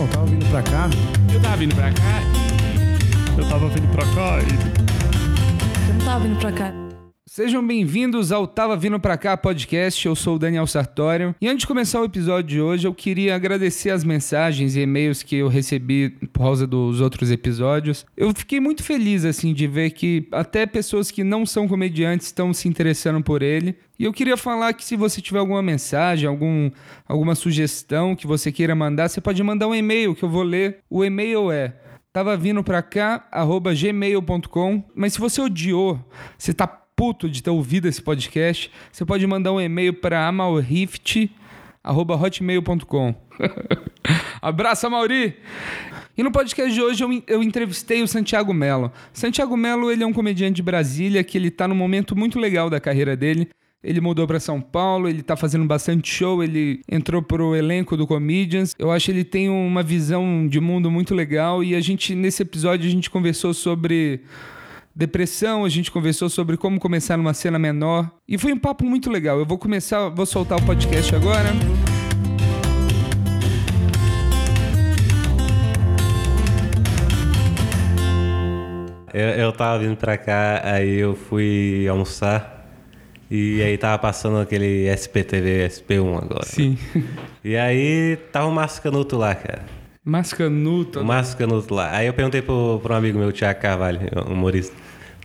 Não, tava vindo pra cá. Eu tava vindo pra cá. Eu tava vindo pra cá e. Eu não tava vindo pra cá. Sejam bem-vindos ao Tava Vindo Pra Cá podcast. Eu sou o Daniel Sartório. E antes de começar o episódio de hoje, eu queria agradecer as mensagens e e-mails que eu recebi por causa dos outros episódios. Eu fiquei muito feliz, assim, de ver que até pessoas que não são comediantes estão se interessando por ele. E eu queria falar que se você tiver alguma mensagem, algum, alguma sugestão que você queira mandar, você pode mandar um e-mail que eu vou ler. O e-mail é tava vindo pra cá, arroba gmail.com. Mas se você odiou, você tá puto de ter ouvido esse podcast, você pode mandar um e-mail para amalrift.hotmail.com. Abraço, Amauri! E no podcast de hoje eu, eu entrevistei o Santiago Melo. Santiago Melo ele é um comediante de Brasília que ele está num momento muito legal da carreira dele. Ele mudou para São Paulo, ele tá fazendo bastante show, ele entrou pro elenco do Comedians. Eu acho que ele tem uma visão de mundo muito legal e a gente nesse episódio a gente conversou sobre depressão, a gente conversou sobre como começar numa cena menor e foi um papo muito legal. Eu vou começar, vou soltar o podcast agora. Eu, eu tava vindo pra cá, aí eu fui almoçar. E aí tava passando aquele SPTV, SP1 agora. Sim. Né? E aí tava o Mascanuto lá, cara. Mascanuto? Mascanuto lá. Aí eu perguntei pro, pro um amigo meu, Tiago Carvalho, humorista,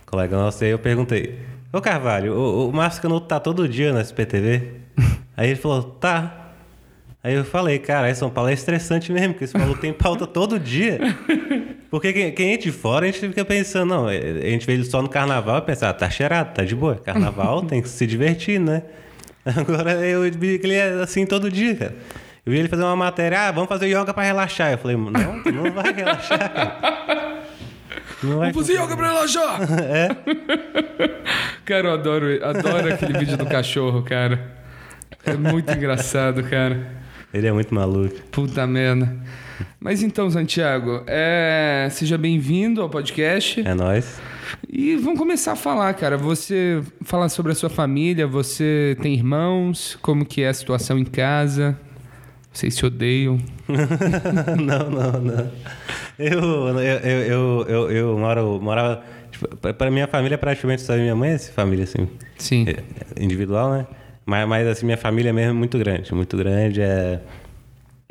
colega nosso, aí eu perguntei, ô Carvalho, o, o Mascanuto tá todo dia no SPTV? aí ele falou, tá. Aí eu falei, cara, São Paulo é estressante mesmo, porque esse maluco tem pauta todo dia. Porque quem, quem é de fora, a gente fica pensando, não, a gente vê ele só no carnaval e pensa, ah, tá cheirado, tá de boa. Carnaval tem que se divertir, né? Agora eu vi que ele é assim todo dia, cara. Eu vi ele fazer uma matéria, ah, vamos fazer yoga pra relaxar. Eu falei, não, tu não vai relaxar, cara. Não vai vamos fazer yoga pra relaxar! é? Cara, eu adoro, adoro aquele vídeo do cachorro, cara. É muito engraçado, cara. Ele é muito maluco. Puta merda. Mas então, Santiago, é... seja bem-vindo ao podcast. É nóis. E vamos começar a falar, cara. Você falar sobre a sua família, você tem irmãos, como que é a situação em casa? Vocês se odeiam? não, não, não. Eu, eu, eu, eu, eu moro, morava. Tipo, para minha família, praticamente só minha mãe é família, assim. Sim. Individual, né? Mas, mas assim, minha família mesmo é muito grande. Muito grande. É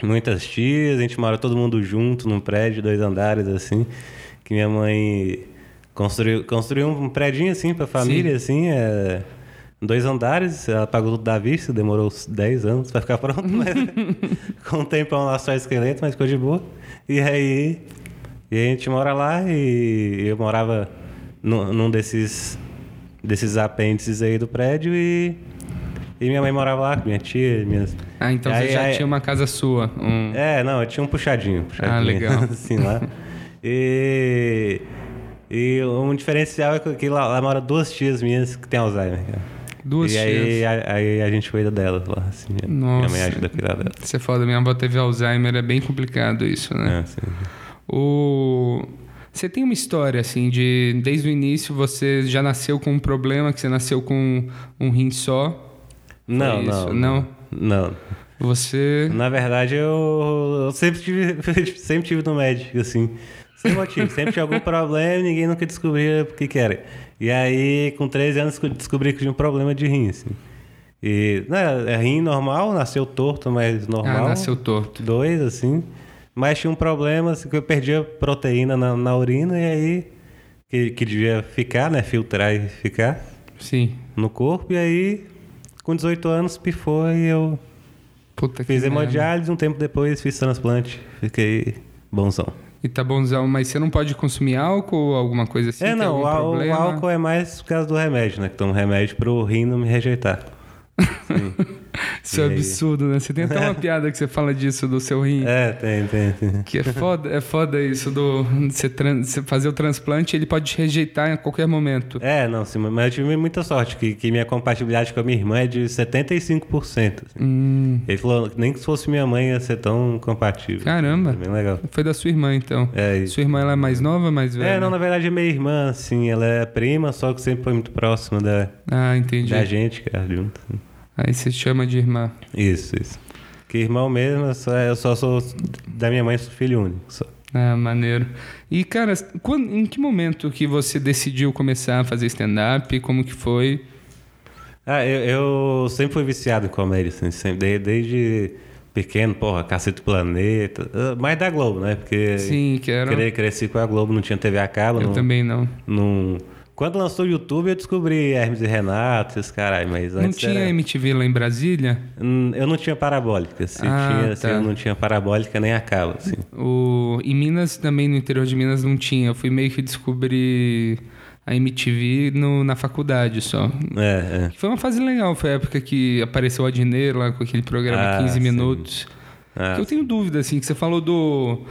muitas tias, a gente mora todo mundo junto num prédio, dois andares, assim. Que minha mãe construiu, construiu um prédio assim pra família, Sim. assim. É, dois andares, ela pagou tudo da vista, demorou 10 anos pra ficar pronto, mas com o tempão lá só esqueleto, mas ficou de boa. E aí, e a gente mora lá e eu morava num, num desses, desses apêndices aí do prédio e e minha mãe morava lá com minha tia, minhas. Ah, então aí, você já aí... tinha uma casa sua. Um... É, não, eu tinha um puxadinho. puxadinho ah, legal. assim lá. E. E um diferencial é que lá, lá mora duas tias minhas que têm Alzheimer. Cara. Duas e tias. Aí, aí a gente cuida delas lá. Assim, Nossa. Minha mãe ajuda a cuidar delas. Você é foda, minha avó teve Alzheimer, é bem complicado isso, né? É, sim. O. Você tem uma história, assim, de desde o início você já nasceu com um problema, que você nasceu com um rim só. Não, não, não. Não. Você. Na verdade, eu, eu sempre tive, sempre tive no médico, assim. Sem motivo. sempre tinha algum problema e ninguém nunca descobria o que, que era. E aí, com 13 anos, descobri que tinha um problema de rim, assim. E, né, é rim normal, nasceu torto, mas normal. Ah, nasceu torto. Dois, assim. Mas tinha um problema, assim, que eu perdia proteína na, na urina e aí... Que, que devia ficar, né? Filtrar e ficar. Sim. No corpo. E aí com 18 anos, pifou e eu Puta fiz hemodiálise. Um tempo depois fiz transplante. Fiquei bonzão. E tá bonzão, mas você não pode consumir álcool ou alguma coisa assim? É, não. O, o, álcool é mais por causa do remédio, né? Que tomo remédio pro rim não me rejeitar. Isso é absurdo, né? Você tem até uma piada que você fala disso do seu rim. É, tem, tem, tem. Que é foda, é foda isso do você, você fazer o transplante, ele pode te rejeitar a qualquer momento. É, não, sim, mas eu tive muita sorte, que, que minha compatibilidade com a minha irmã é de 75%. Assim. Hum. Ele falou nem que se fosse minha mãe ia ser tão compatível. Caramba. É bem legal. Foi da sua irmã, então. É isso. Sua irmã ela é mais nova, mais velha? É, não, na verdade é minha irmã, assim, ela é prima, só que sempre foi muito próxima da, ah, entendi. da gente, cara, junto. Aí você chama de irmã. Isso, isso. Que irmão mesmo, eu só, eu só sou da minha mãe, sou filho único. só. Ah, maneiro. E, cara, quando, em que momento que você decidiu começar a fazer stand-up? Como que foi? Ah, eu, eu sempre fui viciado em comédia, assim, sempre, desde, pequeno, porra, Cacete do Planeta, ah, mais da Globo, né? Porque Sim, que era... cre- cresci com a Globo, não tinha TV a cabo, Eu não, também não. não... Quando lançou o YouTube, eu descobri Hermes e Renato, esses caralho, mas Não tinha era... MTV lá em Brasília? Hum, Eu não tinha parabólica, se Ah, tinha, tá. eu não tinha parabólica nem a cabo, assim. O... Em Minas, também no interior de Minas, não tinha. Eu fui meio que descobrir a MTV no, na faculdade só. É, é. Foi uma fase legal, foi a época que apareceu o Adnet lá com aquele programa Ah, 15 sim. minutos. Ah, Que eu tenho dúvida, assim, que você falou do,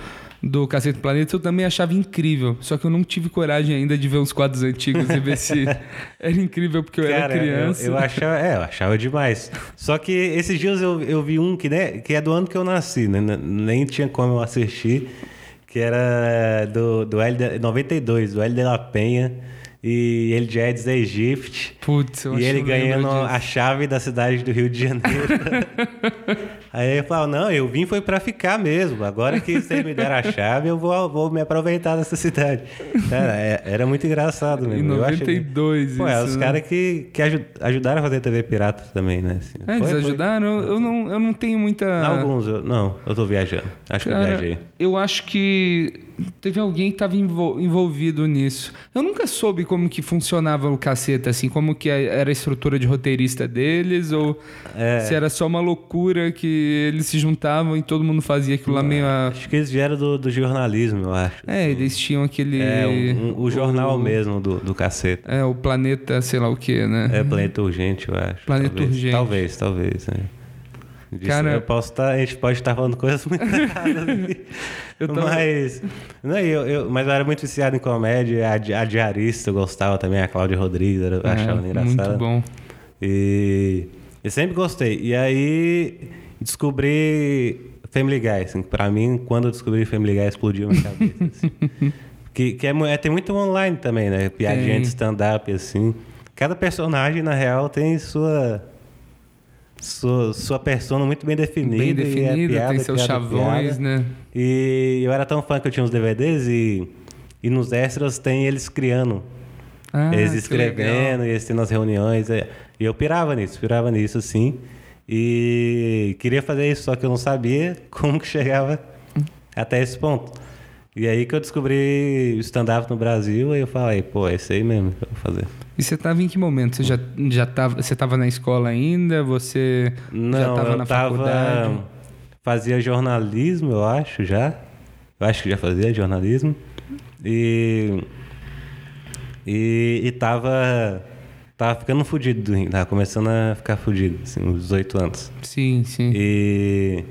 do Cacete do Planeta, eu também achava incrível. Só que eu não tive coragem ainda de ver os quadros antigos e ver se era incrível porque eu Cara, era criança. Eu, eu achava, é, eu achava demais. Só que esses dias eu, eu vi um que, né, que é do ano que eu nasci, né? Nem tinha como eu assistir, que era do, do L de, 92, do L de La Penha. E ele já é de Egypt. Putz, eu E ele ganhando a chave da cidade do Rio de Janeiro. Aí eu falo, não, eu vim foi pra ficar mesmo. Agora que vocês me deram a chave, eu vou, vou me aproveitar dessa cidade. Cara, é- era muito engraçado Em mesmo. Eu acho- 92, Pô, é, os né? caras que, que aju- ajudaram a fazer TV pirata também, né? assim. É, eles Foi- foi- ajudaram? Eu, eu não, eu não tenho muita... Alguns, eu, não, eu tô viajando. Acho que eu Cara, viajei. eu acho que teve alguém que estava envolvido nisso. Eu nunca soube como que funcionava o caceta, assim, como que era a estrutura de roteirista deles, ou É. se era só uma loucura que eles se juntavam e todo mundo fazia aquilo lá meio a... Acho que eles vieram do, do jornalismo, eu acho. É, eles tinham aquele... É, um- um- o jornal o- mesmo do, do caceta. É, o planeta, sei lá o que, né? É Planeta Urgente, eu acho. Planeta talvez, Urgente. Talvez, talvez. É. Disso Cara- eu posso estar, a gente pode estar falando coisas muito erradas aqui. Eu tava- Mas, não, eu, eu, mas eu era muito viciado em comédia. A, a diarista eu gostava também, a Cláudia Rodrigues, eu É, achava engraçada. Muito bom. E eu sempre gostei. E aí descobri Family Guy. Assim, pra mim, quando eu descobri Family Guy, explodiu minha cabeça. assim. que que é, é, tem muito online também, né? Piadinha de stand-up, assim. Cada personagem, na real, tem sua. Sua, sua persona muito bem definida. Bem é definida, piada, tem seus piada, chavões, piada. né? E eu era tão fã que eu tinha uns DVDs e, e nos extras tem eles criando Ah, eles escrevendo eles tendo as reuniões. é. E eu pirava nisso, pirava nisso, assim. E queria fazer isso, só que eu não sabia como que chegava até esse ponto. E aí que eu descobri o stand-up no Brasil, aí eu falei, pô, é isso aí mesmo que eu vou fazer. E você tava em que momento? Você já, já tava, você tava na escola ainda? Você Não, já tava eu na tava. faculdade? Fazia jornalismo, eu acho, já. Eu acho que já fazia jornalismo. E. E, e tava. Tava ficando fudido tava começando a ficar fudido, assim, uns 18 anos. Sim, sim. E.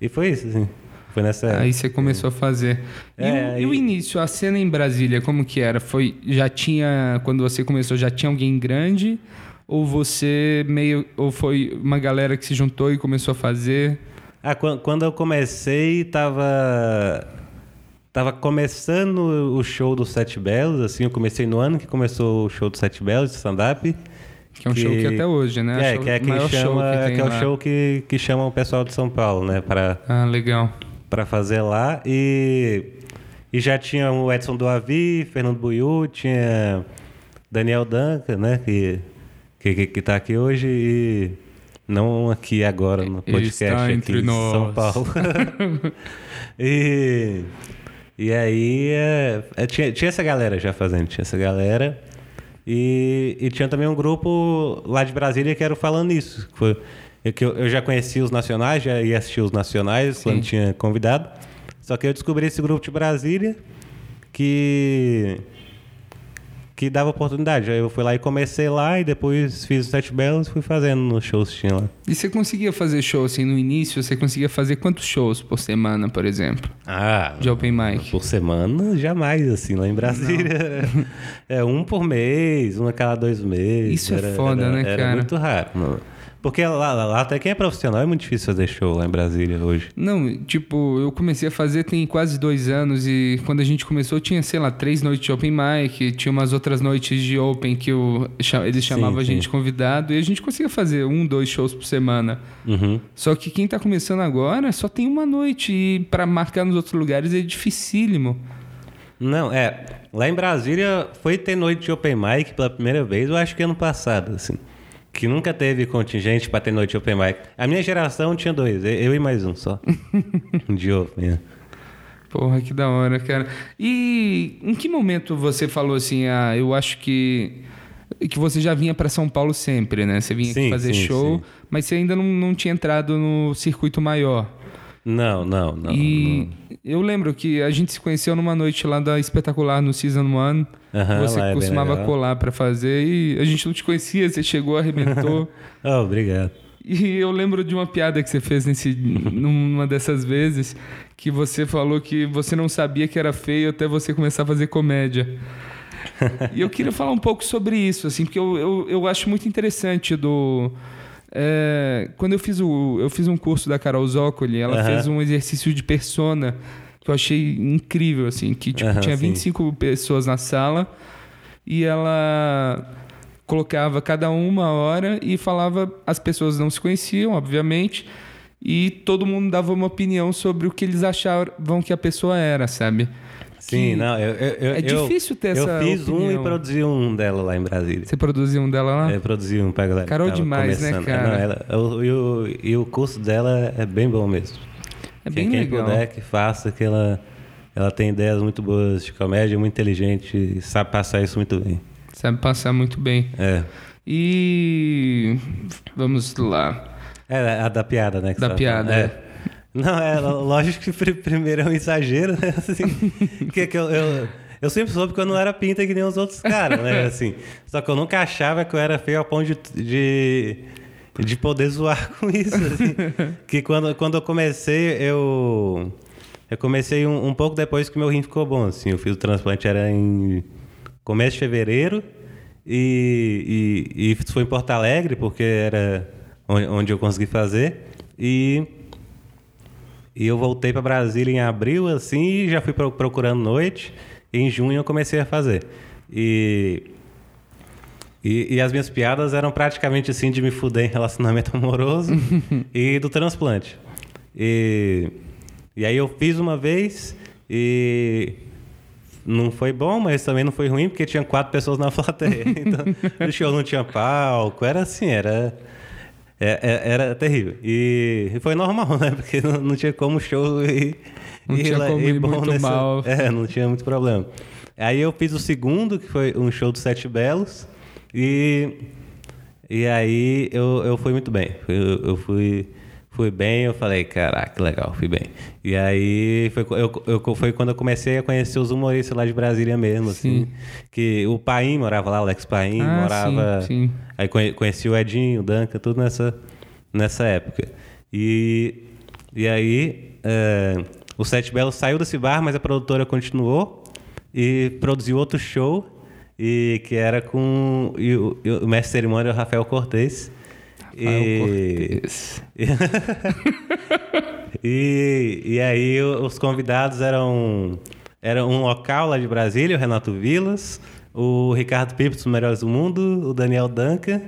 E foi isso, assim. Foi nessa. Aí você começou a fazer. E, É, o, e o aí- início, a cena em Brasília, como que era? Foi, já tinha, quando você começou, já tinha alguém grande? Ou você meio, ou foi uma galera que se juntou e começou a fazer? Ah, quan- quando eu comecei, tava. Tava começando o show do Sete Belos, assim, eu comecei no ano que começou o show do Sete Belos, de stand-up. Que é um show que até hoje, né? É, Show- que é, que chama, que que, tem é o lá. show que, que chama o pessoal de São Paulo, né, pra, Ah, legal. pra fazer lá. E, e já tinha o Edson do Avi, Fernando Buiú, tinha Daniel Danca, né, que, que, que, que tá aqui hoje e não aqui agora no podcast aqui entre em São nós. Paulo. e, e aí é, é, tinha, tinha essa galera já fazendo, tinha essa galera. E, e tinha também um grupo lá de Brasília que era Falando Isso. Que foi, é que eu, eu já conhecia os nacionais, já ia assistir os nacionais Sim. quando tinha convidado. Só que eu descobri esse grupo de Brasília que que dava oportunidade. Aí eu fui lá e comecei lá e depois fiz os Sete Belos e fui fazendo nos shows que tinha lá. E você conseguia fazer show assim no início? Você conseguia fazer quantos shows por semana, por exemplo? Ah, De open mic? Por semana, jamais, assim, lá em Brasília. É um por mês, um a cada dois meses. Isso é foda, né, era cara? muito raro. Não. Porque lá, lá, lá até quem é profissional é muito difícil fazer show lá em Brasília hoje. Não, tipo, eu comecei a fazer tem quase dois anos e quando a gente começou tinha, sei lá, três noites de open mic, tinha umas outras noites de open que eu, eles chamavam a sim. gente convidado e a gente conseguia fazer um, dois shows por semana. Uhum. Só que quem tá começando agora só tem uma noite e pra marcar nos outros lugares é dificílimo. Não, é. Lá em Brasília foi ter noite de open mic pela primeira vez, eu acho que ano passado, assim. Que nunca teve contingente pra ter noite open mic. A minha geração tinha dois, eu e mais um só. de open. é. Porra, que da hora, cara. E em que momento você falou assim, ah, eu acho que que você já vinha pra São Paulo sempre, né? Você vinha aqui Sim, fazer sim, show, sim. mas você ainda não, não tinha entrado no circuito maior. Não, não, não. e eu lembro que a gente se conheceu numa noite lá da Espetacular no Season 1. Aham, você é costumava colar pra fazer e a gente não te conhecia, você chegou, arrebentou. Oh, obrigado. E eu lembro de uma piada que você fez nesse, numa dessas vezes, que você falou que você não sabia que era feio até você começar a fazer comédia. E eu queria falar um pouco sobre isso, assim, porque eu, eu, eu acho muito interessante do. É, quando eu fiz, o, eu fiz um curso da Carol Zócoli, ela fez um exercício de persona que eu achei incrível, assim, que tipo, Aham, tinha sim. 25 pessoas na sala e ela colocava cada uma hora e falava, as pessoas não se conheciam, obviamente, e todo mundo dava uma opinião sobre o que eles achavam que a pessoa era, sabe? Sim, não, eu, eu, eu- é eu- difícil ter Eu essa fiz um opinião. e produzi um dela lá em Brasília. Você produziu um dela lá? Eu produzi um pra galera. Carol demais, né, começando. cara? Não, ela- o- e, o, e o curso dela é bem bom mesmo. É bem quem, legal. Quem puder que faça, que ela, ela tem ideias muito boas de comédia, muito inteligente e sabe passar isso muito bem. Sabe passar muito bem. É. E vamos lá. É a da piada, né? Da piada, falando. É. Não, é lógico que pri- primeiro é um exagero, né? Assim, que, que eu, eu, eu sempre soube que eu não era pinta que nem os outros caras, né? Assim, só que eu nunca achava que eu era feio ao ponto de, de, de poder zoar com isso. Assim. Que quando, quando eu comecei, eu. Eu comecei um, um pouco depois que meu rim ficou bom. Assim, eu fiz o transplante, era em começo de fevereiro. E, e, e foi em Porto Alegre, porque era onde, onde eu consegui fazer. E, e eu voltei para Brasília em abril, assim, e já fui pro- procurando noite. Em junho eu comecei a fazer. E, e, e as minhas piadas eram praticamente assim de me fuder em relacionamento amoroso e do transplante. E, e aí eu fiz uma vez e não foi bom, mas também não foi ruim, porque tinha quatro pessoas na plateia. Então, o show não tinha palco, era assim, era. É- é- Era terrível. E foi normal, né? Porque não, não tinha como o show ir. Não tinha lá- como ir muito mal. É, não tinha muito problema. Aí eu fiz o segundo, que foi um show dos Sete Belos. E. E aí eu, eu fui muito bem. Eu, eu fui, fui bem, eu falei, caraca, que legal, fui bem. E aí foi, eu, eu- foi quando eu comecei a conhecer os humoristas lá de Brasília mesmo, assim. Sim. Que o Paim morava lá, o Alex Paim, Ah, morava. sim, sim. Aí conhe- conheci o Edinho, o Danca, tudo nessa, nessa época. E, e aí é, o Sete Belos saiu desse bar, mas a produtora continuou e produziu outro show. E que era com e o, e o mestre cerimônia era o Rafael Cortez. Rafael E- e, e aí os convidados eram, era um local lá de Brasília, o Renato Vilas, o Ricardo Pipo dos Melhores do Mundo, o Daniel Danca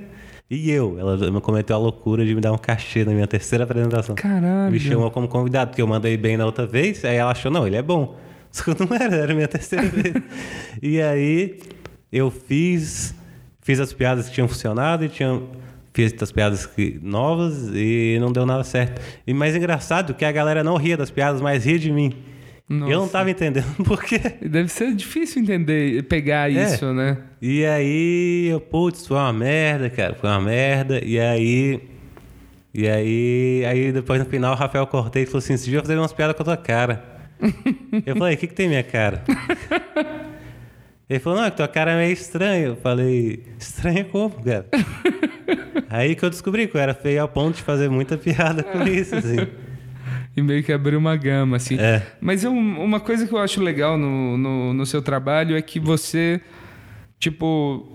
e eu. Ela me cometeu a loucura de me dar um cachê na minha terceira apresentação. Caralho. Me chamou como convidado, porque eu mandei bem na outra vez, aí ela achou, não, ele é bom. Só que não era, era a minha terceira vez. E aí eu fiz, fiz as piadas que tinham funcionado e tinha, fiz as piadas que, novas e não deu nada certo. E mais engraçado que a galera não ria das piadas, mas ria de mim. E eu não Nossa. tava entendendo por quê. Deve ser difícil entender, pegar É. isso, né? E aí, eu, putz, foi uma merda, cara, foi uma merda. E aí. E aí, aí depois no final o Rafael Cortez falou assim: você devia fazer umas piadas com a tua cara. eu falei, o que, que tem minha cara? Ele falou, não, é que tua cara é meio estranha. Eu falei, estranha como, cara? Aí que eu descobri que eu era feio ao ponto de fazer muita piada com isso, assim. E meio que abriu uma gama, assim. É. Mas eu- uma coisa que eu acho legal no, no, no seu trabalho é que você, tipo,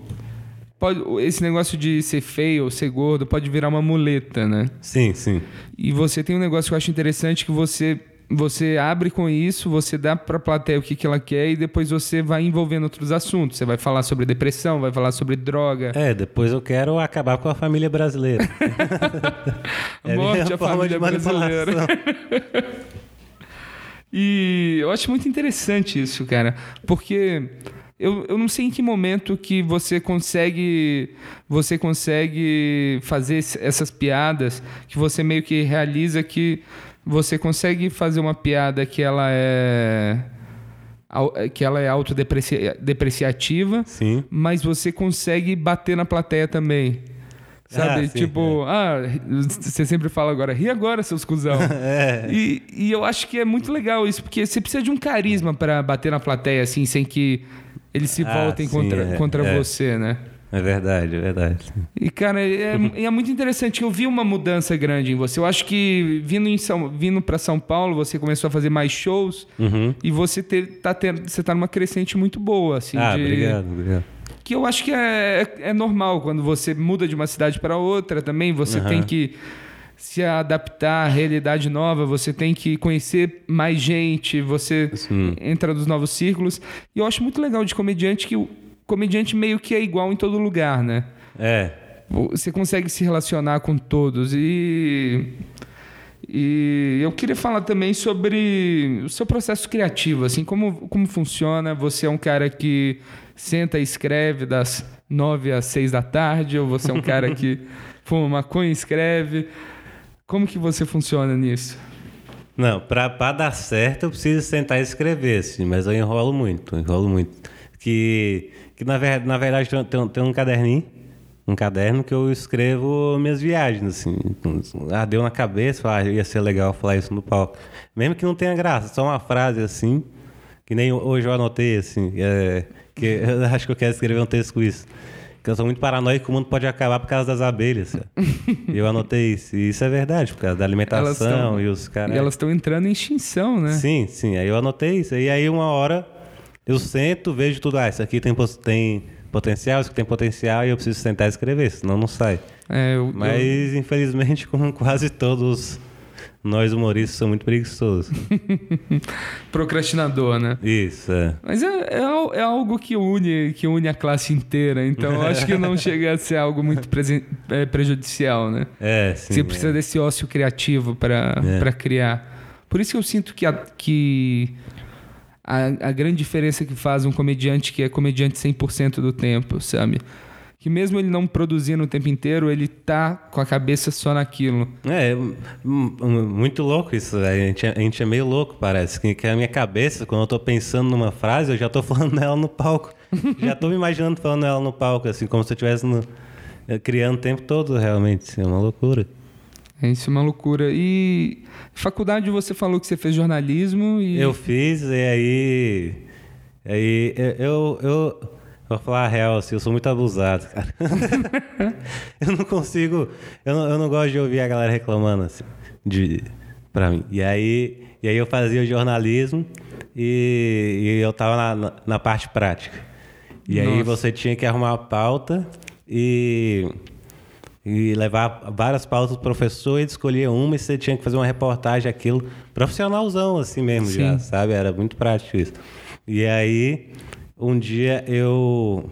pode, esse negócio de ser feio ou ser gordo pode virar uma muleta, né? Sim, sim. E você tem um negócio que eu acho interessante que você você abre com isso, você dá para a plateia o que, que ela quer e depois você vai envolvendo outros assuntos. Você vai falar sobre depressão, vai falar sobre droga. É, depois eu quero acabar com a família brasileira. é Morte a família brasileira. e eu acho muito interessante isso, cara, porque eu, eu não sei em que momento que você consegue você consegue fazer essas piadas que você meio que realiza que você consegue fazer uma piada que ela é que ela é autodepreciativa, Sim. mas você consegue bater na plateia também. Sabe? Ah, sim, tipo, é. ah, você sempre fala agora, ri agora, seus cuzão. é. e, e eu acho que é muito legal isso, porque você precisa de um carisma para bater na plateia, assim, sem que eles se Ah, voltem sim, contra, é, contra é. você, né? É verdade, é verdade. E, cara, é, é muito interessante. Eu vi uma mudança grande em você. Eu acho que vindo, em São, vindo para São Paulo, você começou a fazer mais shows Uhum. e você te, tá tendo, você tá numa crescente muito boa, assim. ah, de- obrigado, obrigado. Que eu acho que é, é, é normal quando você muda de uma cidade para outra também. Você Aham. tem que se adaptar à realidade nova, você tem que conhecer mais gente, você Sim. entra nos novos círculos. E eu acho muito legal de comediante que comediante meio que é igual em todo lugar, né? É, Você consegue se relacionar com todos e e eu queria falar também sobre o seu processo criativo, assim, como, como funciona. Você é um cara que senta e escreve das nove às seis da tarde, ou você é um cara que fuma maconha e escreve. Como que você funciona nisso? Não, pra dar certo eu preciso sentar e escrever, assim, mas eu enrolo muito, enrolo muito. Que, que na, ver, na verdade tem, tem, um- tem um caderninho, um caderno que eu escrevo minhas viagens, assim. Ah, deu na cabeça, ah, ia ser legal falar isso no palco. Mesmo que não tenha graça, só uma frase assim, que nem hoje eu anotei, assim, é, que eu acho que eu quero escrever um texto com isso. Que eu sou muito paranoico que o mundo pode acabar por causa das abelhas. E eu anotei isso. E isso é verdade, por causa da alimentação tão- e os caras. E elas estão entrando em extinção, né? Sim, sim. Aí eu anotei isso. E aí uma hora eu sento, vejo tudo. Ah, isso aqui tem, tem potencial, isso aqui tem potencial e eu preciso sentar e escrever, senão não sai. É, eu- eu- Mas infelizmente, como quase todos nós humoristas somos muito preguiçosos. procrastinador, né? Isso, é. Mas é, é, é algo que une, que une a classe inteira, então eu acho que não chega a ser algo muito é, prejudicial, né? É, sim. Você precisa desse ócio criativo para É. criar. Por isso que eu sinto que, a, que a, a grande diferença que faz um comediante que é comediante 100% do tempo, sabe? Que mesmo ele não produzindo o tempo inteiro, ele tá com a cabeça só naquilo. É, hum, muito louco isso. A gente, é- a gente é meio louco, parece. Que, que a minha cabeça, quando eu tô pensando numa frase, eu já tô falando ela no palco. já tô me imaginando falando ela no palco, assim, como se eu estivesse eh, criando o tempo todo, realmente. É uma loucura. É isso é uma loucura. E faculdade você falou que você fez jornalismo e Eu fiz, e aí. Aí eu. eu, eu Vou falar a real, assim, eu sou muito abusado, cara. eu não consigo. Eu não, eu não gosto de ouvir a galera reclamando, assim, de, pra mim. E aí, e aí eu fazia o jornalismo e, e eu tava na, na, na parte prática. E aí Nossa. você tinha que arrumar a pauta e, e levar várias pautas pro professor e ele escolhia uma e você tinha que fazer uma reportagem, aquilo, profissionalzão assim mesmo já, Sim. sabe? Era muito prático isso. E aí, um dia eu...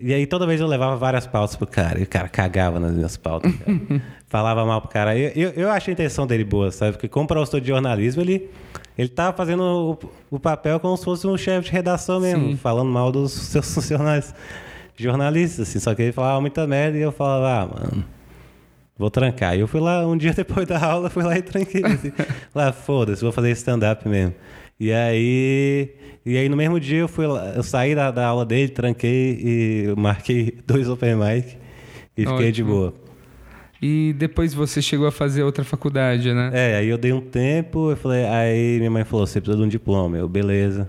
E aí toda vez eu levava várias pautas pro cara e o cara cagava nas minhas pautas. Falava mal pro cara. Eu, eu, eu achei a intenção dele boa, sabe? Porque como professor de jornalismo, ele, ele tava fazendo o, o papel como se fosse um chefe de redação mesmo, Sim. falando mal dos seus funcionários jornalistas, assim. Só que ele falava muita merda e eu falava, ah, mano, vou trancar. E eu fui lá, um dia depois da aula, fui lá e tranquei. Assim. lá, foda-se, vou fazer stand-up mesmo. E aí, e aí no mesmo dia eu fui lá, eu saí da, da aula dele, tranquei e marquei dois open mic e fiquei de Ótimo. boa. E depois você chegou a fazer outra faculdade, né? É, aí eu dei um tempo, eu falei, aí minha mãe falou, você precisa de um diploma. Eu, beleza.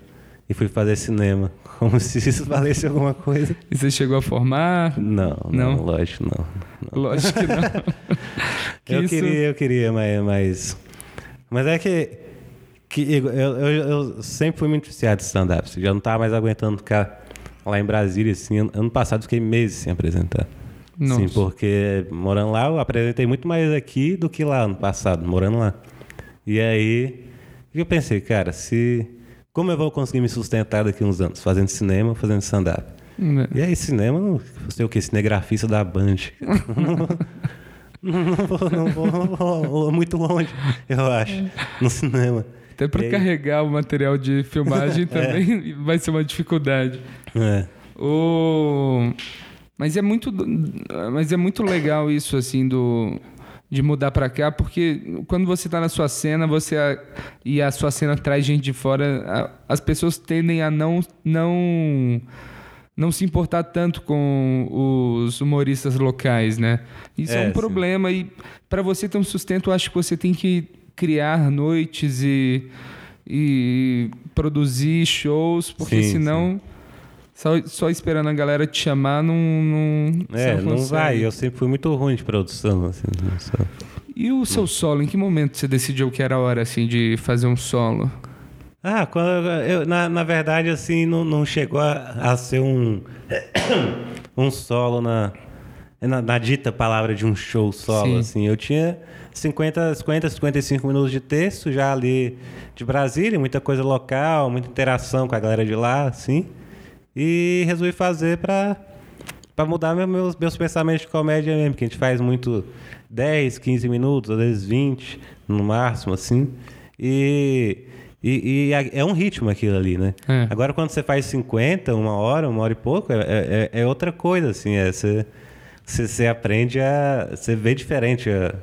E fui fazer cinema. Como se isso valesse alguma coisa. E você chegou a formar? Não, não, Não? lógico, não. não. Lógico que não. Que eu isso- queria, eu queria, mas, mas. Mas é que. que eu, eu, eu sempre fui muito viciado de stand-up. Já não tava mais aguentando ficar lá em Brasília, assim, an- ano passado fiquei meses sem apresentar. Nossa. Sim, porque morando lá, eu apresentei muito mais aqui do que lá ano passado, morando lá. E aí, eu pensei, cara, se. Como eu vou conseguir me sustentar daqui uns anos? Fazendo cinema, fazendo stand-up. Né? E aí, cinema, não sei o que, cinegrafista da Band. não, vou, não, vou, não vou, muito longe, eu acho, no cinema. Até pra aí- carregar o material de filmagem também vai ser uma dificuldade. É. O... Mas é muito, mas é muito legal isso assim do de mudar pra cá, porque quando você tá na sua cena, você e a sua cena traz gente de fora, as pessoas tendem a não não não se importar tanto com os humoristas locais, né? Isso é, É, um sim. problema e para você ter um sustento, eu acho que você tem que criar noites e e produzir shows, porque Sim, senão só, só esperando a galera te chamar não. não É, não consegue. vai. Eu sempre fui muito ruim de produção, assim. não sou. E o seu solo, em que momento você decidiu que era a hora assim, de fazer um solo? Ah, quando eu, na, na verdade, assim, não, não chegou a, a ser um, um solo na, na, na dita palavra de um show solo, Sim. assim. Eu tinha 50, 50, 55 minutos de texto já ali de Brasília, muita coisa local, muita interação com a galera de lá, assim. E resolvi fazer pra, pra mudar meu- meus, meus pensamentos de comédia mesmo, que a gente faz muito 10, 15 minutos, às vezes 20, no máximo, assim. E, e, e é é um ritmo aquilo ali, né? É. Agora, quando você faz 50, uma hora, uma hora e pouco, é, é, é outra coisa, assim. É, você, você, você aprende a... Você vê diferente a,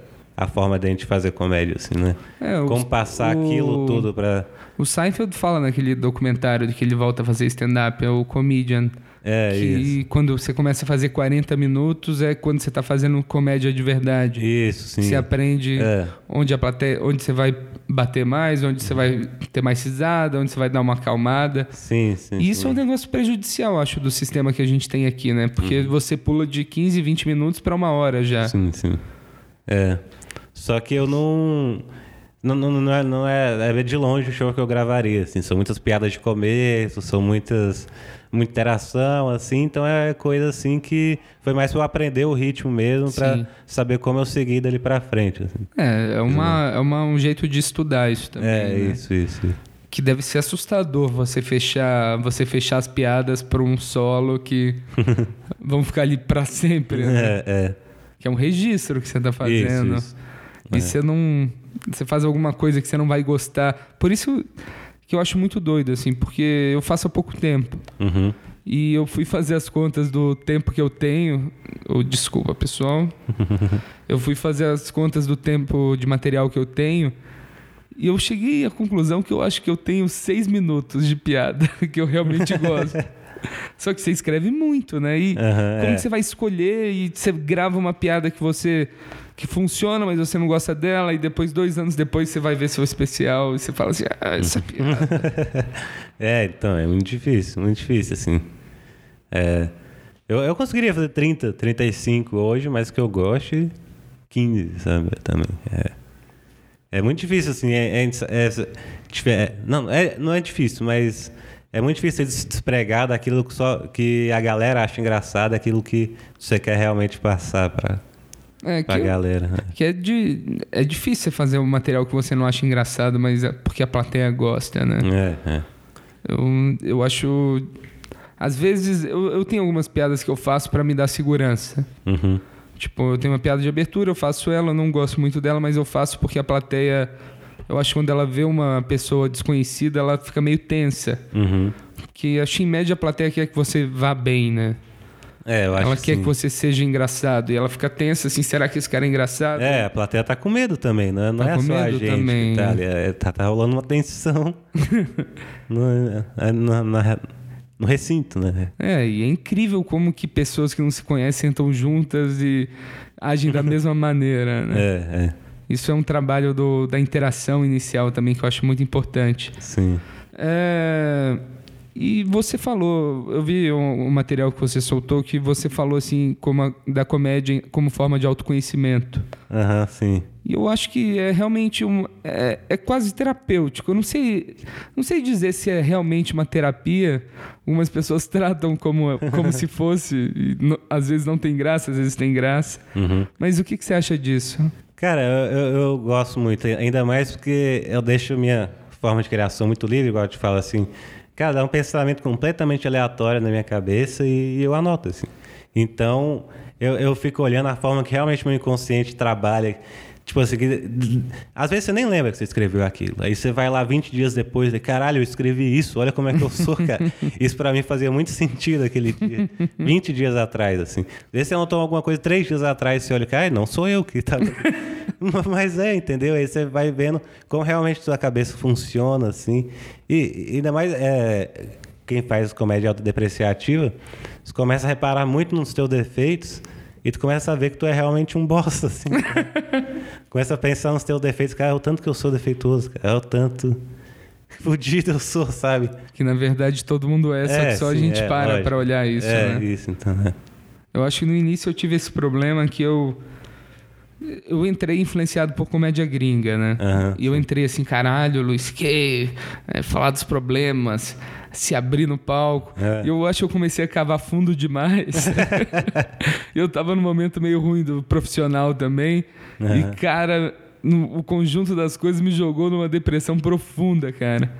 a forma de a gente fazer comédia, assim, né? É, o- Como passar o- aquilo tudo pra... O Seinfeld fala naquele documentário de que ele volta a fazer stand-up, é o Comedian. É, que isso. quando você começa a fazer 40 minutos é quando você tá fazendo comédia de verdade. Isso, sim. Você aprende É. onde a plateia, onde você vai bater mais, onde você vai ter mais risada, onde você vai dar uma acalmada. Sim, sim. E isso sim. é um negócio prejudicial, acho, do sistema que a gente tem aqui, né? Porque Uhum. você pula de 15, 20 minutos para uma hora já. Sim, sim. É. Só que eu não. Não, não, não, é, não é, é de longe o show que eu gravaria, assim. São muitas piadas de começo, são muitas. Muita interação, assim. Então é coisa assim que foi mais pra eu aprender o ritmo mesmo, pra saber como eu seguir dali pra frente. Assim. É, é, uma, é uma, um jeito de estudar isso também. É, né? isso, isso. Que deve ser assustador você fechar, você fechar as piadas para um solo que vão ficar ali para sempre, né? É, é. Que é um registro que você tá fazendo. Isso, isso. E É. você não. Você faz alguma coisa que você não vai gostar. Por isso que eu acho muito doido, assim, porque eu faço há pouco tempo. Uhum. E eu fui fazer as contas do tempo que eu tenho. Oh, desculpa, pessoal. eu fui fazer as contas do tempo de material que eu tenho. E eu cheguei à conclusão que eu acho que eu tenho seis minutos de piada que eu realmente gosto. Só que você escreve muito, né? E Aham, como é. que você vai escolher e você grava uma piada que você que funciona, mas você não gosta dela, e depois, dois anos depois, você vai ver seu especial e você fala assim, ah, essa piada. É, então, é muito difícil, muito difícil, assim. É, eu, eu conseguiria fazer 30, 35 hoje, mas que eu goste, 15, sabe? Também. É, é muito difícil, assim. É, é, é- dif- é- não, é, não é difícil, mas é muito difícil se despregar daquilo que, só, que a galera acha engraçado, aquilo que você quer realmente passar pra, É, pra que, galera. né? que é, de, é difícil você fazer um material que você não acha engraçado, mas é porque a plateia gosta, né? É, é. Eu, eu acho. Às vezes, eu, eu tenho algumas piadas que eu faço pra me dar segurança. Uhum. Tipo, eu tenho uma piada de abertura, eu faço ela, eu não gosto muito dela, mas eu faço porque a plateia. Eu acho que quando ela vê uma pessoa desconhecida, ela fica meio tensa. Uhum. Que acho que em média a plateia quer que você vá bem, né? É, eu acho ela que quer sim. que você seja engraçado. E ela fica tensa assim, será que esse cara é engraçado? É, a plateia tá com medo também, né? Não Tá é com só a medo gente também. que tá ali. é, tá, tá rolando uma tensão no, é, na- na- no recinto, né? É, e é incrível como que pessoas que não se conhecem estão juntas e agem da mesma maneira, né? É, é, Isso é um trabalho do, da interação inicial também que eu acho muito importante. sim. É, E você falou, eu vi um, um material que você soltou que você falou assim como a- da comédia como forma de autoconhecimento. Aham, sim. E eu acho que é realmente um. É, é quase terapêutico. Eu não sei, não sei dizer se é realmente uma terapia. Algumas pessoas tratam como, como se fosse. No- às vezes não tem graça, às vezes tem graça. Uhum. Mas o que, que você acha disso? Cara, eu, eu- eu gosto muito, ainda mais porque eu deixo minha forma de criação muito livre, igual eu te falo assim. Cara, dá um pensamento completamente aleatório na minha cabeça e, eu anoto, assim. Então, eu, eu fico olhando a forma que realmente meu inconsciente trabalha. Tipo assim, às vezes você nem lembra que você escreveu aquilo. Aí você vai lá 20 dias depois e, caralho, eu escrevi isso, olha como é que eu sou, cara. Isso pra mim fazia muito sentido aquele dia. 20 dias atrás, assim. Às vezes você anotou alguma coisa três dias atrás, você olha, cara, não sou eu que tá. Mas é, entendeu? Aí você vai vendo como realmente sua cabeça funciona, assim. E, e ainda mais, é, quem faz comédia autodepreciativa, você começa a reparar muito nos teus defeitos e tu começa a ver que tu é realmente um bosta, assim. começa a pensar nos teus defeitos, cara, é o tanto que eu sou defeituoso, cara, é o tanto fudido eu sou, sabe? Que na verdade todo mundo é, só É, que só a sim, gente é, para lógico. pra olhar isso, é, né? isso, então, né? Eu acho que no início eu tive esse problema que eu. Eu entrei influenciado por comédia gringa, né? Aham, e eu entrei assim, caralho, Luiz Kay, é, falar dos problemas, se abrir no palco. É. E eu acho que eu comecei a cavar fundo demais. eu tava num momento meio ruim do profissional também. E, cara, no- o conjunto das coisas me jogou numa depressão profunda, cara.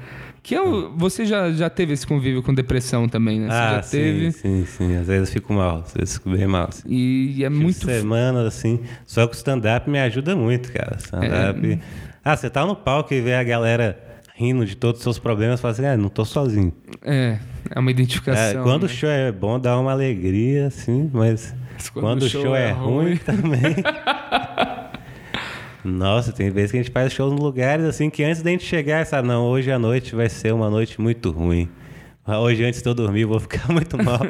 Que eu, você já, já teve esse convívio com depressão também, né? Você ah, já sim, teve. sim, sim. Às vezes eu fico mal, às vezes eu fico bem mal. Assim. E é Fim de muito semana, assim. Só que o stand-up me ajuda muito, cara. Stand-up. É. Ah, você tá no palco e vê a galera rindo de todos os seus problemas, fala assim, ah, não tô sozinho. É, é uma É, identificação. quando o né? show é bom, dá uma alegria, assim, mas Mas quando, o show, é ruim, também. Nossa, tem vezes que a gente faz shows em lugares assim que antes da gente chegar, sabe, não, hoje à noite vai ser uma noite muito ruim. Hoje, antes de eu dormir, eu vou ficar muito mal.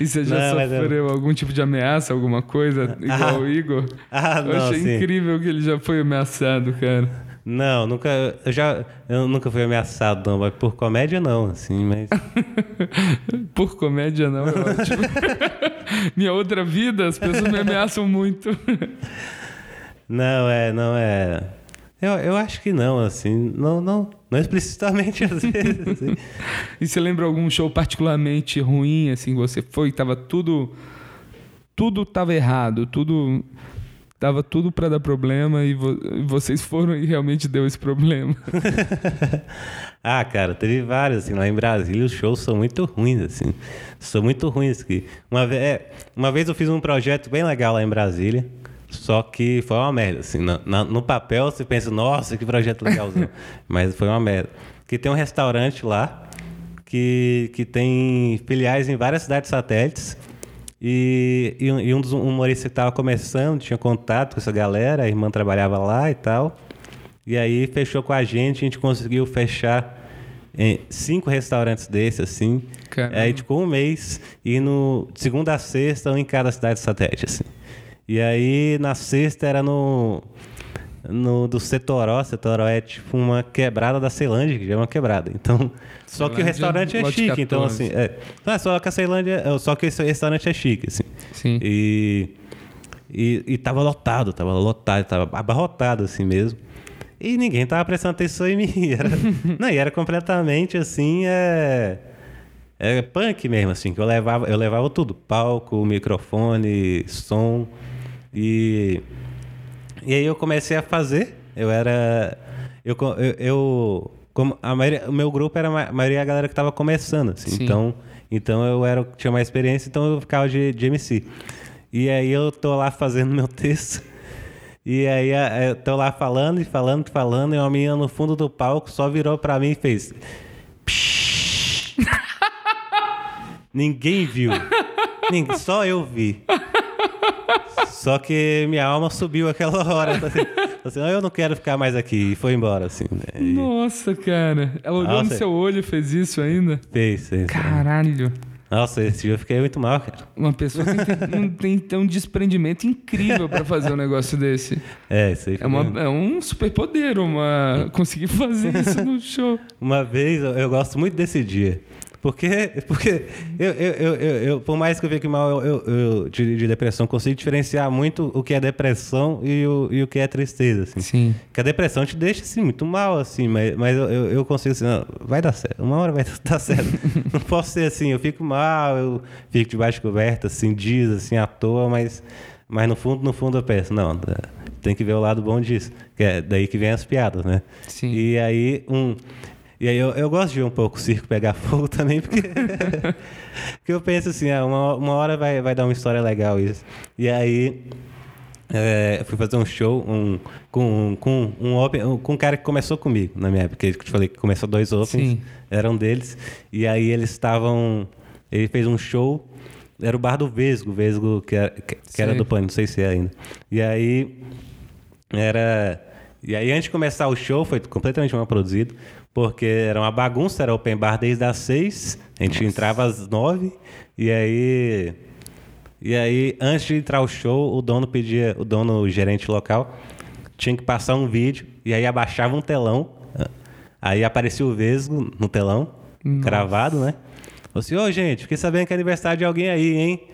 E você já Não, eu- sofreu algum tipo de ameaça, alguma coisa, igual o Igor? Ah, Eu não, achei sim. incrível que ele já foi ameaçado, cara. Não, nunca. Eu já. Eu nunca fui ameaçado, não, mas por comédia não, assim, mas. Por comédia, não, é ótimo. Minha outra vida, as pessoas me ameaçam muito. Não, é, não é. Eu, eu acho que não, assim. Não, não. Não explicitamente, às vezes. assim. E você lembra algum show particularmente ruim, assim, você foi, tava tudo. Tudo tava errado, tudo. Tava tudo pra dar problema e, vo- vocês foram e realmente deu esse problema. ah, cara, teve vários, assim, lá em Brasília os shows são muito ruins, assim. São muito ruins aqui. Uma, ve é, uma vez eu fiz um projeto bem legal lá em Brasília, só que foi uma merda, assim. Na- na- no papel você pensa, nossa, que projeto legalzão. Mas foi uma merda. Porque tem um restaurante lá que, que tem filiais em várias cidades satélites. E, e um- e um dos humoristas que estava começando tinha contato com essa galera, a irmã trabalhava lá e tal. E aí fechou com a gente, a gente conseguiu fechar em cinco restaurantes desses, assim. Caramba. Aí ficou um mês, e no de segunda a sexta, um em cada cidade satélite, assim. E aí na sexta era no. No, do Setoró, Setoró é tipo uma quebrada da Ceilândia, que já é uma quebrada. Então, só que o Ceilândia, restaurante é lote chique, então 14. assim, é, não é só que a Ceilândia, é, só que esse restaurante é chique, assim. Sim. E, e, e tava lotado, tava lotado, tava abarrotado assim mesmo. E ninguém tava prestando atenção em mim. Era, não, e era completamente assim, é, é punk mesmo, assim, que eu levava, eu levava tudo: palco, microfone, som. E, e aí eu comecei a fazer. Eu era. Eu, eu, eu- como a maioria, o meu grupo era a maioria da galera que tava começando, assim. Sim. Então, então eu era, tinha mais experiência, então eu ficava de, de MC. E aí eu tô lá fazendo meu texto. E aí a- eu tô lá falando e falando e falando, e uma menina no fundo do palco só virou pra mim e fez. Ninguém viu. Ninguém, só eu vi. Só que minha alma subiu aquela hora. Assim, assim, "Ah, eu não quero ficar mais aqui. E foi embora, assim. Né? E Nossa, cara. Ela olhou no Nossa. seu olho e fez isso ainda? fez, fez. Caralho. Nossa, esse dia eu fiquei muito mal, cara. Uma pessoa que um- tem um desprendimento incrível pra fazer um negócio desse. É, isso aí É, uma, é um superpoder, uma conseguir fazer isso no show. Uma vez, eu, eu gosto muito desse dia. Porque, porque eu, eu, eu, eu, por mais que eu fique mal eu, eu- eu- de, de depressão, consigo diferenciar muito o que é depressão e o, e o que é tristeza, assim. Sim. Que a depressão te deixa, assim, muito mal, assim, mas, mas eu, eu, consigo, assim, não, vai dar certo, uma hora vai dar certo. não posso ser assim, eu fico mal, eu fico debaixo de coberta, assim, dias, assim, à toa, mas, mas no fundo, no fundo eu penso, não, tem que ver o lado bom disso, que é daí que vem as piadas, né? Sim. E aí, um... E aí eu, eu gosto de ver um pouco o circo pegar fogo também, porque, porque eu penso assim, ah, uma, uma hora vai, vai dar uma história legal isso. E aí é, eu fui fazer um show um, com, com, um, open- com um cara que começou comigo na minha época. Que eu te falei que começou dois opens, Sim. era um deles. E aí eles estavam. Ele fez um show, era o bar do Vesgo, Vesgo que era, que, que era do Pânico, não sei se é ainda. E aí era. E aí, antes de começar o show, foi completamente mal produzido, porque era uma bagunça, era open bar desde as seis, a gente entrava às nove, e aí. E aí, antes de entrar o show, o dono pedia, o dono, o gerente local, tinha que passar um vídeo, e aí abaixava um telão, aí aparecia o Vesgo no telão, cravado, né? Falou assim, ô gente, fiquei sabendo que é aniversário de alguém aí, hein?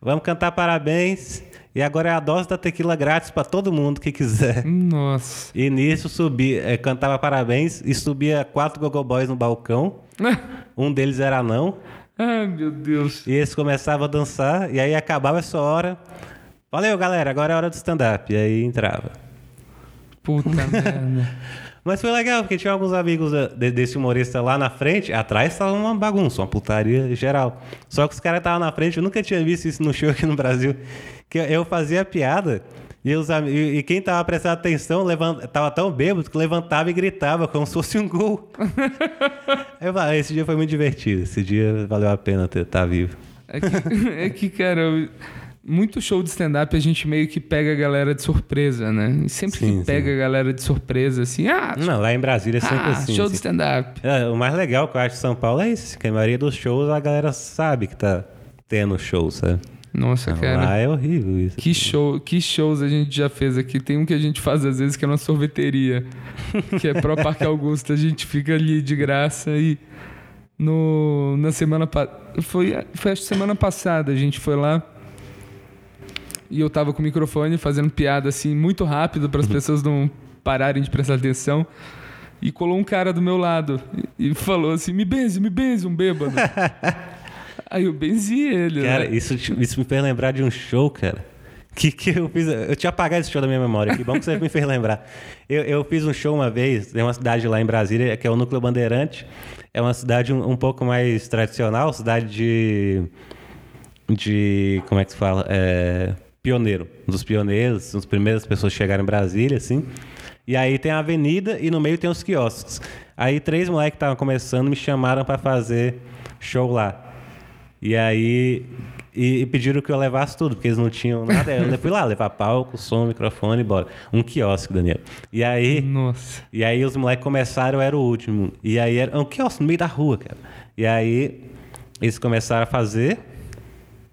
Vamos cantar parabéns. E agora é a dose da tequila grátis pra todo mundo que quiser. Nossa. E nisso subia, eh, cantava parabéns e subia quatro gogoboys no balcão. Um deles era não. Ai, meu Deus. E eles começavam a dançar. E aí acabava essa hora. Valeu, galera, agora é hora do stand-up. E aí entrava. Puta merda. Mas foi legal, porque tinha alguns amigos eh, de- desse humorista lá na frente. Atrás estava uma bagunça, uma putaria geral. Só que os caras estavam na frente, eu nunca tinha visto isso no show aqui no Brasil. Que eu- fazia piada. E, os, e, e quem tava prestando atenção levant, tava tão bêbado que levantava e gritava como se fosse um gol. eu falei, esse dia foi muito divertido. Esse dia valeu a pena estar vivo. É que, é que, cara, eu- muito show de stand-up a gente meio que pega a galera de surpresa, né? E sempre Sim, que pega a galera de surpresa, assim, ah, Não, lá em Brasília é sempre ah, assim. show de assim. stand-up. É, o mais legal que eu acho de São Paulo é isso, que a maioria dos shows a galera sabe que tá tendo show, sabe? Nossa, cara. Lá é horrível isso. Que, show, que shows a gente já fez aqui. Tem um que a gente faz às vezes que é uma sorveteria, que é pro Parque Augusta. A gente fica ali de graça e no, na semana foi, foi acho que semana passada a gente foi lá e eu tava com o microfone fazendo piada assim muito rápido para as pessoas não pararem de prestar atenção. E colou um cara do meu lado e e falou assim: "Me benze, me benze, um bêbado". Aí eu benzi ele, Cara, né? isso, isso me fez lembrar de um show, cara. Que, que eu fiz. Eu tinha apagado esse show da minha memória. Que bom que você me fez lembrar. Eu, eu fiz um show uma vez, tem uma cidade lá em Brasília, que é o Núcleo Bandeirante. É uma cidade um, um pouco mais tradicional, cidade de. De. Como é que se fala? É, pioneiro. Um dos pioneiros, um dos primeiras pessoas que chegaram em Brasília, assim. E aí tem a avenida e no meio tem os quiosques. Aí três moleques que estavam começando me chamaram para fazer show lá. E aí. E, pediram que eu levasse tudo, porque eles não tinham nada. Eu fui lá levar palco, som, microfone e bora. Um quiosque, Daniel. E aí. Nossa. E aí os moleques começaram, eu era o último. E aí era um quiosque no meio da rua, cara. E aí eles começaram a fazer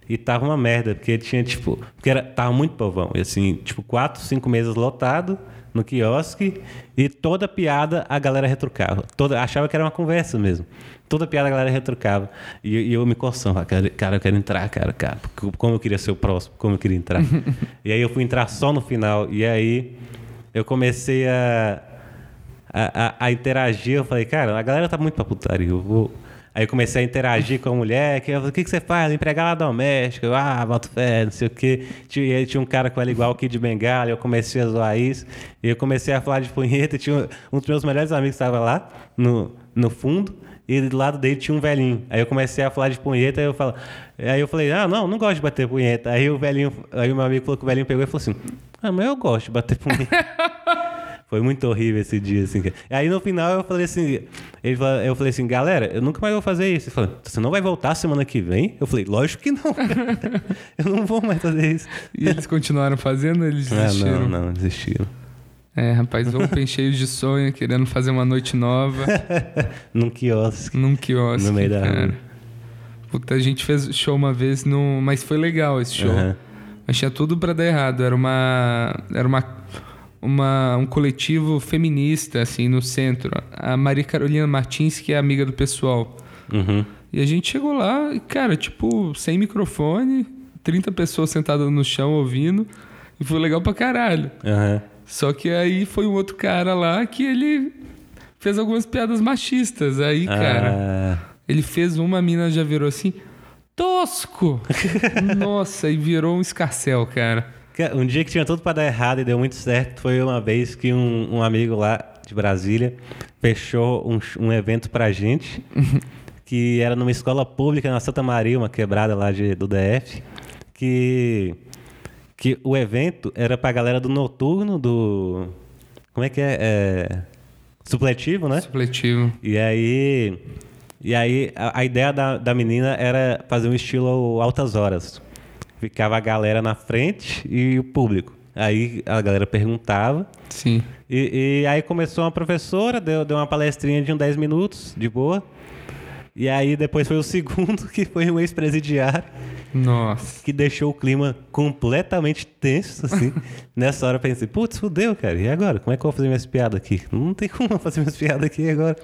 e tava uma merda, porque tinha, tipo... Porque era, tava muito povão. E assim, tipo, quatro, cinco mesas lotado no quiosque e toda piada a galera retrucava. Toda, achava que era uma conversa mesmo. Toda piada a galera retrucava. E, e eu me coçando, ah, cara, cara, eu quero entrar, cara, cara. Como eu queria ser o próximo, como eu queria entrar. e aí eu fui entrar só no final. E aí eu comecei a, a, a- a interagir. Eu falei, cara, a galera tá muito pra putaria. Eu vou. Aí eu comecei a interagir com a mulher, que eu falei, o que, que você faz? Empregada doméstica, eu, ah, boto fé, não sei o quê. Tinha, e aí tinha um cara com ela igual aqui de bengala, eu comecei a zoar isso. E eu comecei a falar de punheta, e tinha um, um dos meus melhores amigos estava lá, no, no fundo, e do lado dele tinha um velhinho. Aí eu comecei a falar de punheta, aí eu falo, aí eu falei, ah, não, não gosto de bater punheta. Aí o velhinho, aí o meu amigo falou que o velhinho pegou e falou assim, ah, mas eu gosto de bater punheta. Foi muito horrível esse dia, assim. Aí no final eu falei assim, ele falou- eu falei assim, galera, eu nunca mais vou fazer isso. Ele falou, você não vai voltar semana que vem? Eu falei, lógico que não. eu não vou mais fazer isso. E eles continuaram fazendo, eles Ah, desistiram. não, não, desistiram. É, rapaz, open cheio de sonho, querendo fazer uma noite nova Num quiosque. num quiosque. No meio da cara. rua. Puta, a gente fez show uma vez, no... mas foi legal esse show. Aham. Mas tinha tudo pra dar errado. Era uma. Era uma. uma um coletivo feminista, assim, no centro. A Maria Carolina Martins, que é amiga do pessoal. Uhum. E a gente chegou lá, cara, tipo, sem microfone, 30 pessoas sentadas no chão ouvindo, e foi legal pra caralho. Aham. Só que aí foi um outro cara lá que ele fez algumas piadas machistas. Aí, cara, Ah, ele fez uma, a mina já virou assim, tosco! Nossa, e virou um escarcel, cara. Cara, Um dia que tinha tudo pra dar errado e deu muito certo foi uma vez que um, um amigo lá de Brasília fechou um, um evento pra gente, que era numa escola pública na Santa Maria, uma quebrada lá de- do DF, que, que o evento era pra galera do noturno, do. Como é que é? É, supletivo, né? Supletivo. E aí, e aí a, a ideia da, da menina era fazer um estilo altas horas. Ficava a galera na frente e o público. Aí a galera perguntava. Sim. E, e aí começou uma professora, deu, deu uma palestrinha de uns 10 minutos, de boa. E aí depois foi o segundo, que foi um ex-presidiário, Nossa. que deixou o clima completamente tenso, assim. Nessa hora eu pensei, putz, fudeu, cara. E agora? Como é que eu vou fazer minhas piadas aqui? Não tem como eu fazer minhas piadas aqui agora.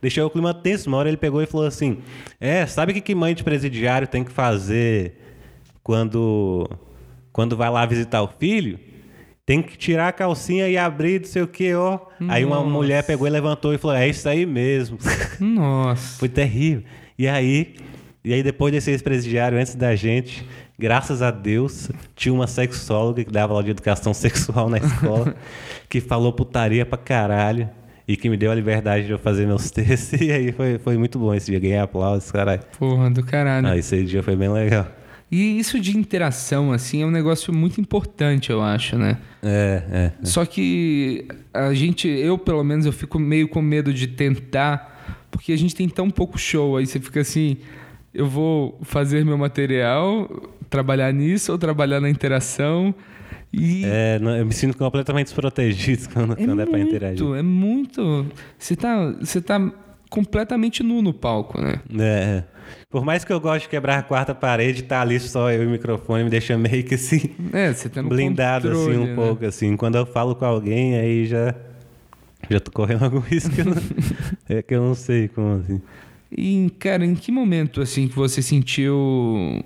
Deixou o clima tenso. Uma hora ele pegou e falou assim: É, sabe o que, que mãe de presidiário tem que fazer quando, quando vai lá visitar o filho? Tem que tirar a calcinha e abrir, não sei o que, ó. Aí uma Nossa. mulher pegou e levantou e falou: É isso aí mesmo. Nossa. Foi terrível. E aí, e aí depois desse ex-presidiário, antes da gente, graças a Deus, tinha uma sexóloga que dava aula de educação sexual na escola, que falou putaria pra caralho e que me deu a liberdade de eu fazer meus textos. E aí foi, foi muito bom esse dia, ganhei aplausos, caralho. Porra do caralho. Ah, esse dia foi bem legal. E isso de interação, assim, é um negócio muito importante, eu acho, né? É, é. Só que a gente, eu pelo menos, eu fico meio com medo de tentar, porque a gente tem tão pouco show, aí você fica assim, eu vou fazer meu material, trabalhar nisso ou trabalhar na interação. E É, não, eu me sinto completamente desprotegido quando quando é, pra interagir. muito, é muito. Você tá, você tá completamente nu no palco, né? É, é. Por mais que eu goste de quebrar a quarta parede, tá ali só eu e o microfone me deixa meio que assim. É, você tá no blindado controle, assim um né? pouco assim. Quando eu falo com alguém, aí já já tô correndo algum risco que eu não, é que eu não sei como assim. E, cara, em que momento, assim, que você sentiu...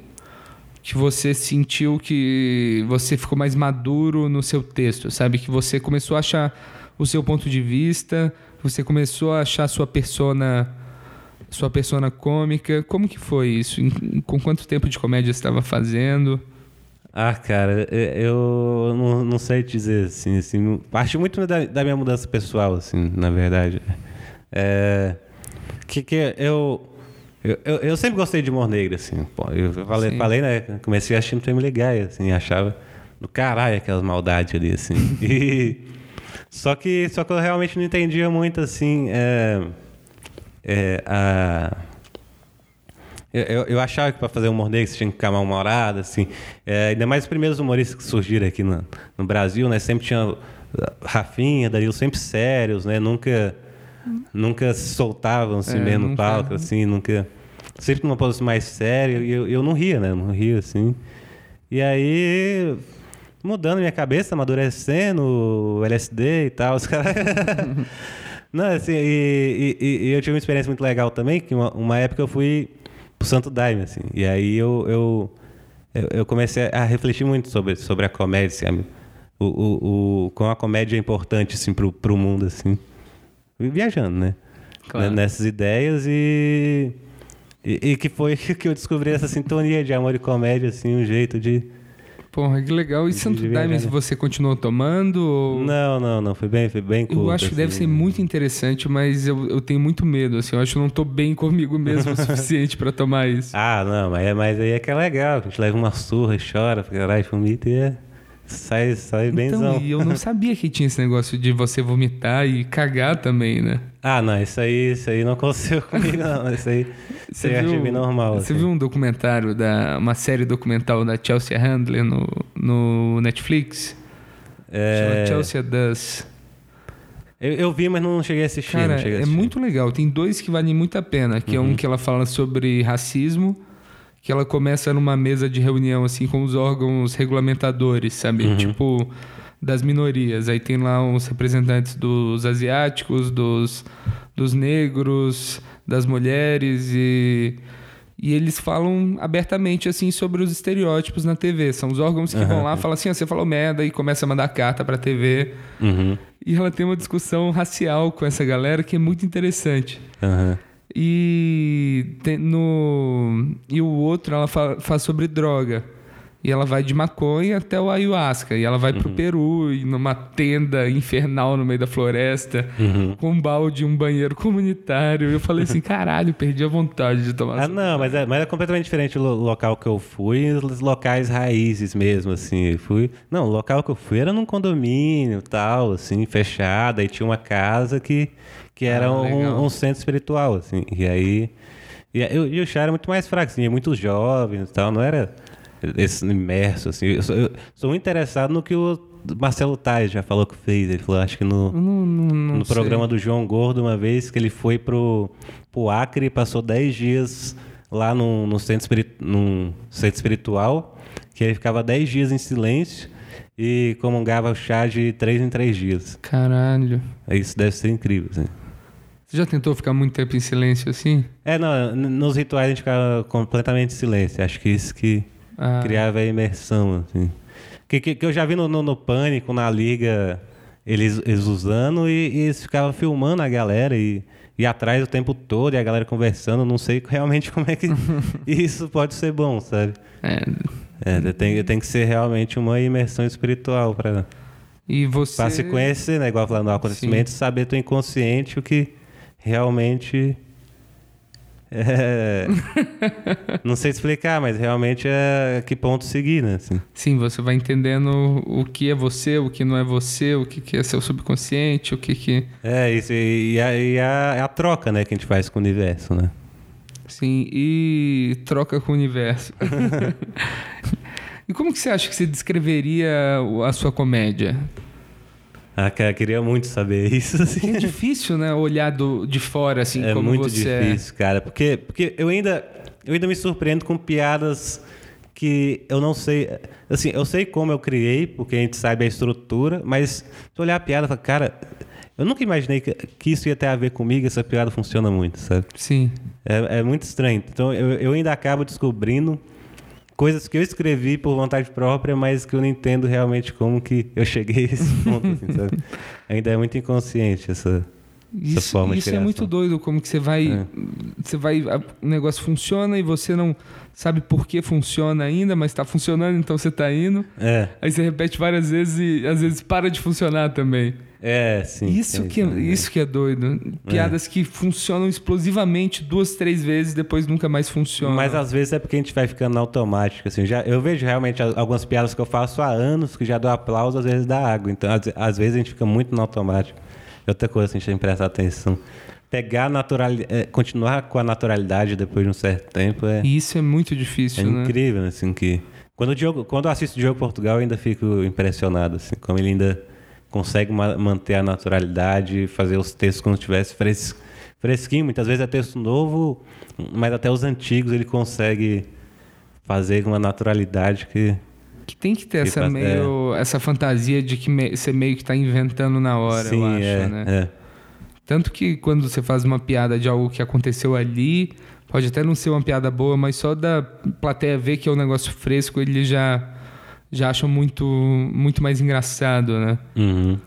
Que você sentiu que você ficou mais maduro no seu texto, sabe? Que você começou a achar o seu ponto de vista, você começou a achar sua persona... Sua persona cômica. Como que foi isso? Com quanto tempo de comédia você estava fazendo? Ah, cara, eu não, não sei te dizer assim, assim, parte muito da, da minha mudança pessoal, assim, na verdade. É, que que eu, eu, eu, eu sempre gostei de humor negro, assim, eu falei, Sim. falei, né, comecei assistindo Family Guy, assim, achava do caralho aquelas maldades ali, assim. E, só que, só que eu realmente não entendia muito, assim, é, é, a... Eu, eu, eu achava que para fazer humor negro você tinha que ficar mal-humorado, assim. É, ainda mais os primeiros humoristas que surgiram aqui no, no Brasil, né? Sempre tinha uh, Rafinha, Danilo sempre sérios, né? Nunca, nunca se soltavam assim É, mesmo no palco, assim, nunca... Sempre numa posição mais séria e eu, eu não ria, né? Não ria, assim. E aí, mudando minha cabeça, amadurecendo, LSD e tal, os caras... Não, assim, e, e- e eu tive uma experiência muito legal também, que uma, uma época eu fui pro Santo Daime, assim, e aí eu, eu, eu, eu comecei a refletir muito sobre, sobre a comédia, assim, o, o, o, como a comédia é importante, assim, pro, pro mundo, assim, viajando, né? Claro. Nessas ideias e, e, e que foi que eu descobri essa sintonia de amor e comédia, assim, um jeito de... Porra, que legal. E Santo Daime, você continuou tomando? Ou... Não, não, não, foi bem, foi bem curto, Eu acho que deve assim. ser muito interessante, mas eu, eu tenho muito medo, assim. Eu acho que eu não tô bem comigo mesmo o suficiente pra tomar isso. Ah, não, mas, é- mas aí é que é legal. A gente leva uma surra e chora, porque caralho, vomita e é, sai, sai benzão. Então, e eu não sabia que tinha esse negócio de você vomitar e cagar também, né? Ah, não, isso aí, isso aí não aconteceu comigo, não. Isso aí, aí eu achei bem normal. Você assim. viu um documentário, da, uma série documental da Chelsea Handler no, no Netflix? É, Chama Chelsea Does. eu, eu vi, mas não cheguei a assistir. Cara, cheguei a é assistir. muito legal. Tem dois que valem muito a pena, que é Uhum. um que ela fala sobre racismo, que ela começa numa mesa de reunião assim com os órgãos regulamentadores, sabe? Uhum. Tipo das minorias. Aí tem lá os representantes dos asiáticos, dos, dos negros, das mulheres e e eles falam abertamente assim sobre os estereótipos na TV. São os órgãos que vão lá e falam assim: ah, você falou merda e começa a mandar carta pra TV. Uhum. E ela tem uma discussão racial com essa galera que é muito interessante. Aham. E tem no e o outro ela fa- faz sobre droga. E ela vai de maconha até o ayahuasca. E ela vai pro Peru, e numa tenda infernal no meio da floresta, com um balde e um banheiro comunitário. E eu falei assim: caralho, perdi a vontade de tomar Ah, essa- não, mas é, mas é completamente diferente o lo- local que eu fui e os locais raízes mesmo, assim. Eu Fui... Não, o local que eu fui era num condomínio tal, assim, fechado, aí tinha uma casa que, que era Ah, um, um centro espiritual, assim. E aí. E, aí- e o chá era muito mais fraco, assim, tinha muitos jovens e tal, não era esse imerso, assim. Eu sou, eu sou muito interessado no que o Marcelo Tais já falou que fez. Ele falou, acho que no Eu Não, não, não no sei. programa do João Gordo uma vez que ele foi pro, pro Acre e passou 10 dias lá num, num centro, espiri- num centro espiritual, que ele ficava 10 dias em silêncio e comungava o chá de 3 em 3 dias. Caralho. Isso deve ser incrível, assim. Você já tentou ficar muito tempo em silêncio assim? É, não, nos rituais a gente ficava completamente em silêncio. Acho que isso que Ah, criava a imersão, assim. Que, que, que eu já vi no, no, no Pânico, na Liga, eles, eles usando e, e eles ficavam filmando a galera e, e atrás o tempo todo e a galera conversando. Não sei realmente como é que isso pode ser bom, sabe? é. É, tem, tem que ser realmente uma imersão espiritual para E você. pra se conhecer, né? Igual falando, o acontecimento, saber teu inconsciente o que realmente. É... não sei explicar, mas realmente é que ponto seguir, né? Assim. Sim, você vai entendendo o que é você, o que não é você, o que que é seu subconsciente, o que que. É, isso, e, a, e a, a troca, né, que a gente faz com o universo, né? Sim, e troca com o universo. e como que você acha que você descreveria a sua comédia? Ah, cara, queria muito saber isso, assim. É difícil, né? Olhar do, de fora, assim, É como muito você difícil, cara, porque, porque eu, ainda, eu ainda me surpreendo com piadas que eu não sei. Assim, eu sei como eu criei, porque a gente sabe a estrutura, mas se olhar a piada e falar, cara, eu nunca imaginei que, que isso ia ter a ver comigo, essa piada funciona muito, sabe? é. Sim. É, é muito estranho. Então eu, eu ainda acabo descobrindo coisas que eu escrevi por vontade própria, mas que eu não entendo realmente como que eu cheguei a esse ponto, assim? Ainda é muito inconsciente essa, essa Isso, forma de isso é muito doido, como que você vai. É. Você vai. O negócio funciona e você não sabe por que funciona ainda, mas tá funcionando, então você tá indo. É, Aí você repete várias vezes e às vezes para de funcionar também. É, sim. Isso sim, que, é, isso que é doido. Piadas que funcionam explosivamente duas, três vezes, depois nunca mais funcionam. Mas às vezes é porque a gente vai ficando na automática, assim. Já, eu vejo realmente algumas piadas que eu faço há anos que já dou aplauso, às vezes dá água. Então, às, às vezes a gente fica muito no automático. Outra coisa assim, a gente tem que prestar atenção. Pegar naturalidade, continuar com a naturalidade depois de um certo tempo é, E isso é muito é difícil, né? incrível, assim, que... Quando, o Diogo, quando eu assisto o Diogo Portugal, eu ainda fico impressionado, assim, como ele ainda consegue ma- manter a naturalidade, fazer os textos como se estivesse fres, fresquinho. Muitas vezes é texto novo, mas até os antigos ele consegue fazer com uma naturalidade que... Que tem que ter Que essa, faz- meio, essa fantasia de que me- você meio que tá inventando na hora, Sim, eu acho, é, né? é. Tanto que quando você faz uma piada de algo que aconteceu ali, pode até não ser uma piada boa, mas só da plateia ver que é um negócio fresco, eles já, já acham muito, muito mais engraçado, né? Uhum.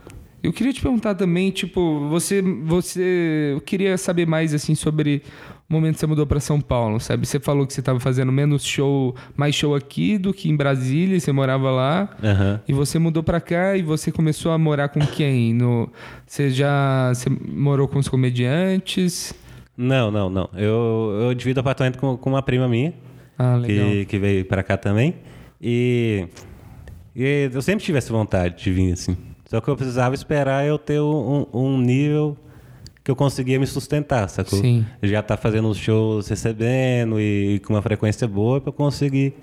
Eu queria te perguntar também, tipo, você, você, eu queria saber mais assim sobre o momento que você mudou para São Paulo, sabe? Você falou que você estava fazendo menos show, mais show aqui do que em Brasília, e você morava lá. Aham. E você mudou pra cá e você começou a morar com quem? No, você já você morou com os comediantes? Não, não, não. Eu, eu divido apartamento com, com uma prima minha, Ah, legal. que, que veio pra cá também. E, e eu sempre tive essa vontade de vir, assim. Só que eu precisava esperar eu ter um, um nível que eu conseguia me sustentar, sacou? Sim. Já tá fazendo os shows recebendo e com uma frequência boa eu conseguir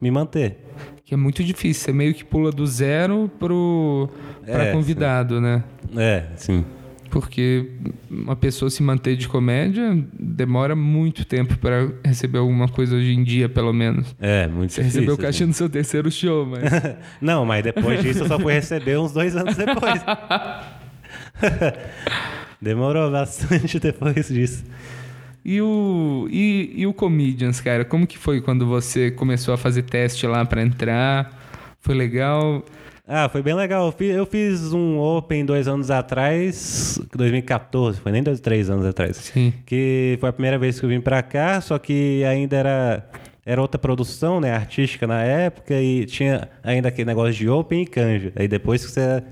me manter. Que é muito difícil. Você meio que pula do zero pro para É, convidado, né? É, sim. Porque uma pessoa se manter de comédia demora muito tempo pra receber alguma coisa hoje em dia, pelo menos. É, muito Você difícil. recebeu o assim. no seu terceiro show, mas Não, mas depois disso eu só fui receber uns dois anos depois. Demorou bastante depois disso. E o, e, e o Comedians, cara? Como que foi quando você começou a fazer teste lá pra entrar? Foi legal? Ah, foi bem legal. Eu fiz, um Open dois anos atrás, 2014, foi nem dois, três anos atrás. Sim. Que foi a primeira vez que eu vim pra cá, só que ainda era, era outra produção, né, artística na época, e tinha ainda aquele negócio de Open e Canja. Aí depois que você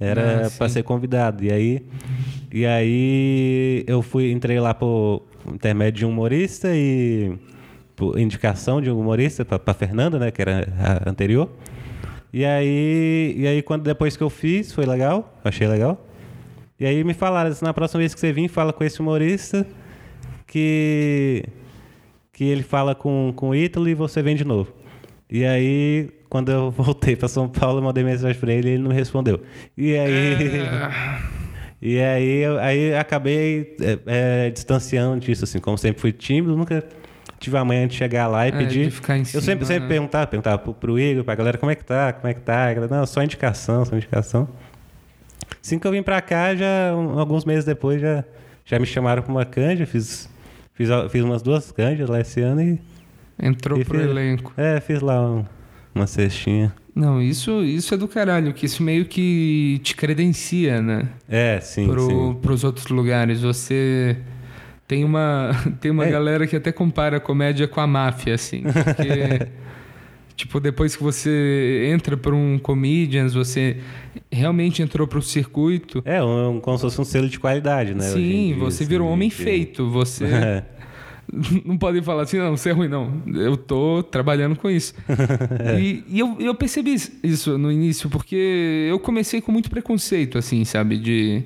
era Ah, sim. ser convidado. E aí, e aí eu fui, entrei lá por intermédio de um humorista e por indicação de um humorista pra Fernanda, né, que era a anterior. E aí, e aí quando depois que eu fiz, foi legal, achei legal. E aí me falaram, assim, na próxima vez que você vir, fala com esse humorista que que ele fala com, com o Ítalo e você vem de novo. E aí, quando eu voltei para São Paulo, eu mandei mensagem para ele e ele não respondeu. E aí, e aí, eu, aí acabei é, é, distanciando disso, assim, como sempre fui tímido, nunca tive a manhã de chegar lá e É, pedir. eu cima, sempre, sempre né? perguntava, perguntava pro, pro Igor, pra galera, como é que tá, como é que tá? Galera, Não, só indicação, só indicação. Assim que eu vim pra cá, já um- alguns meses depois, já, já me chamaram pra uma canja, fiz, fiz, fiz umas duas canjas lá esse ano e... Entrou e pro fiz- elenco. É, fiz lá um- uma cestinha. Não, isso, isso é do caralho, que isso meio que te credencia, né? É, sim, pro, sim. pros outros lugares. Você tem uma, tem uma É. galera que até compara a comédia com a máfia, assim. Porque, tipo, depois que você entra para um comedians, você realmente entrou pro circuito. É, um, como se fosse um selo de qualidade, né? Sim, você assim, virou um homem que- feito. Você É. não podem falar assim, não, você é ruim, não. Eu tô trabalhando com isso. E, e eu, eu percebi isso no início, porque eu comecei com muito preconceito, assim, sabe? De.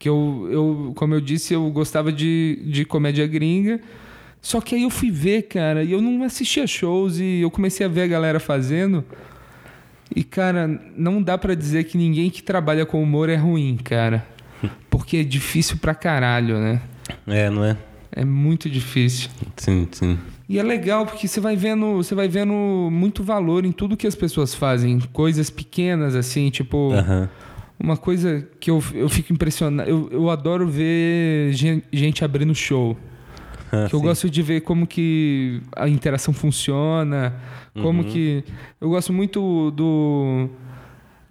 Que eu, eu como eu disse, eu gostava de, de comédia gringa. Só que aí eu fui ver, cara, e eu não assistia shows e eu comecei a ver a galera fazendo. E, cara, não dá pra dizer que ninguém que trabalha com humor é ruim, cara. Porque é difícil pra caralho, né? É, não é? É muito difícil. Sim, sim. E é legal porque você vai vendo, você vai vendo muito valor em tudo que as pessoas fazem, coisas pequenas assim, tipo, Aham. Uma coisa que eu, eu fico impressionado, eu, eu adoro ver gen- gente abrindo show. Que eu Sim. gosto de ver como que a interação funciona, como que eu gosto muito do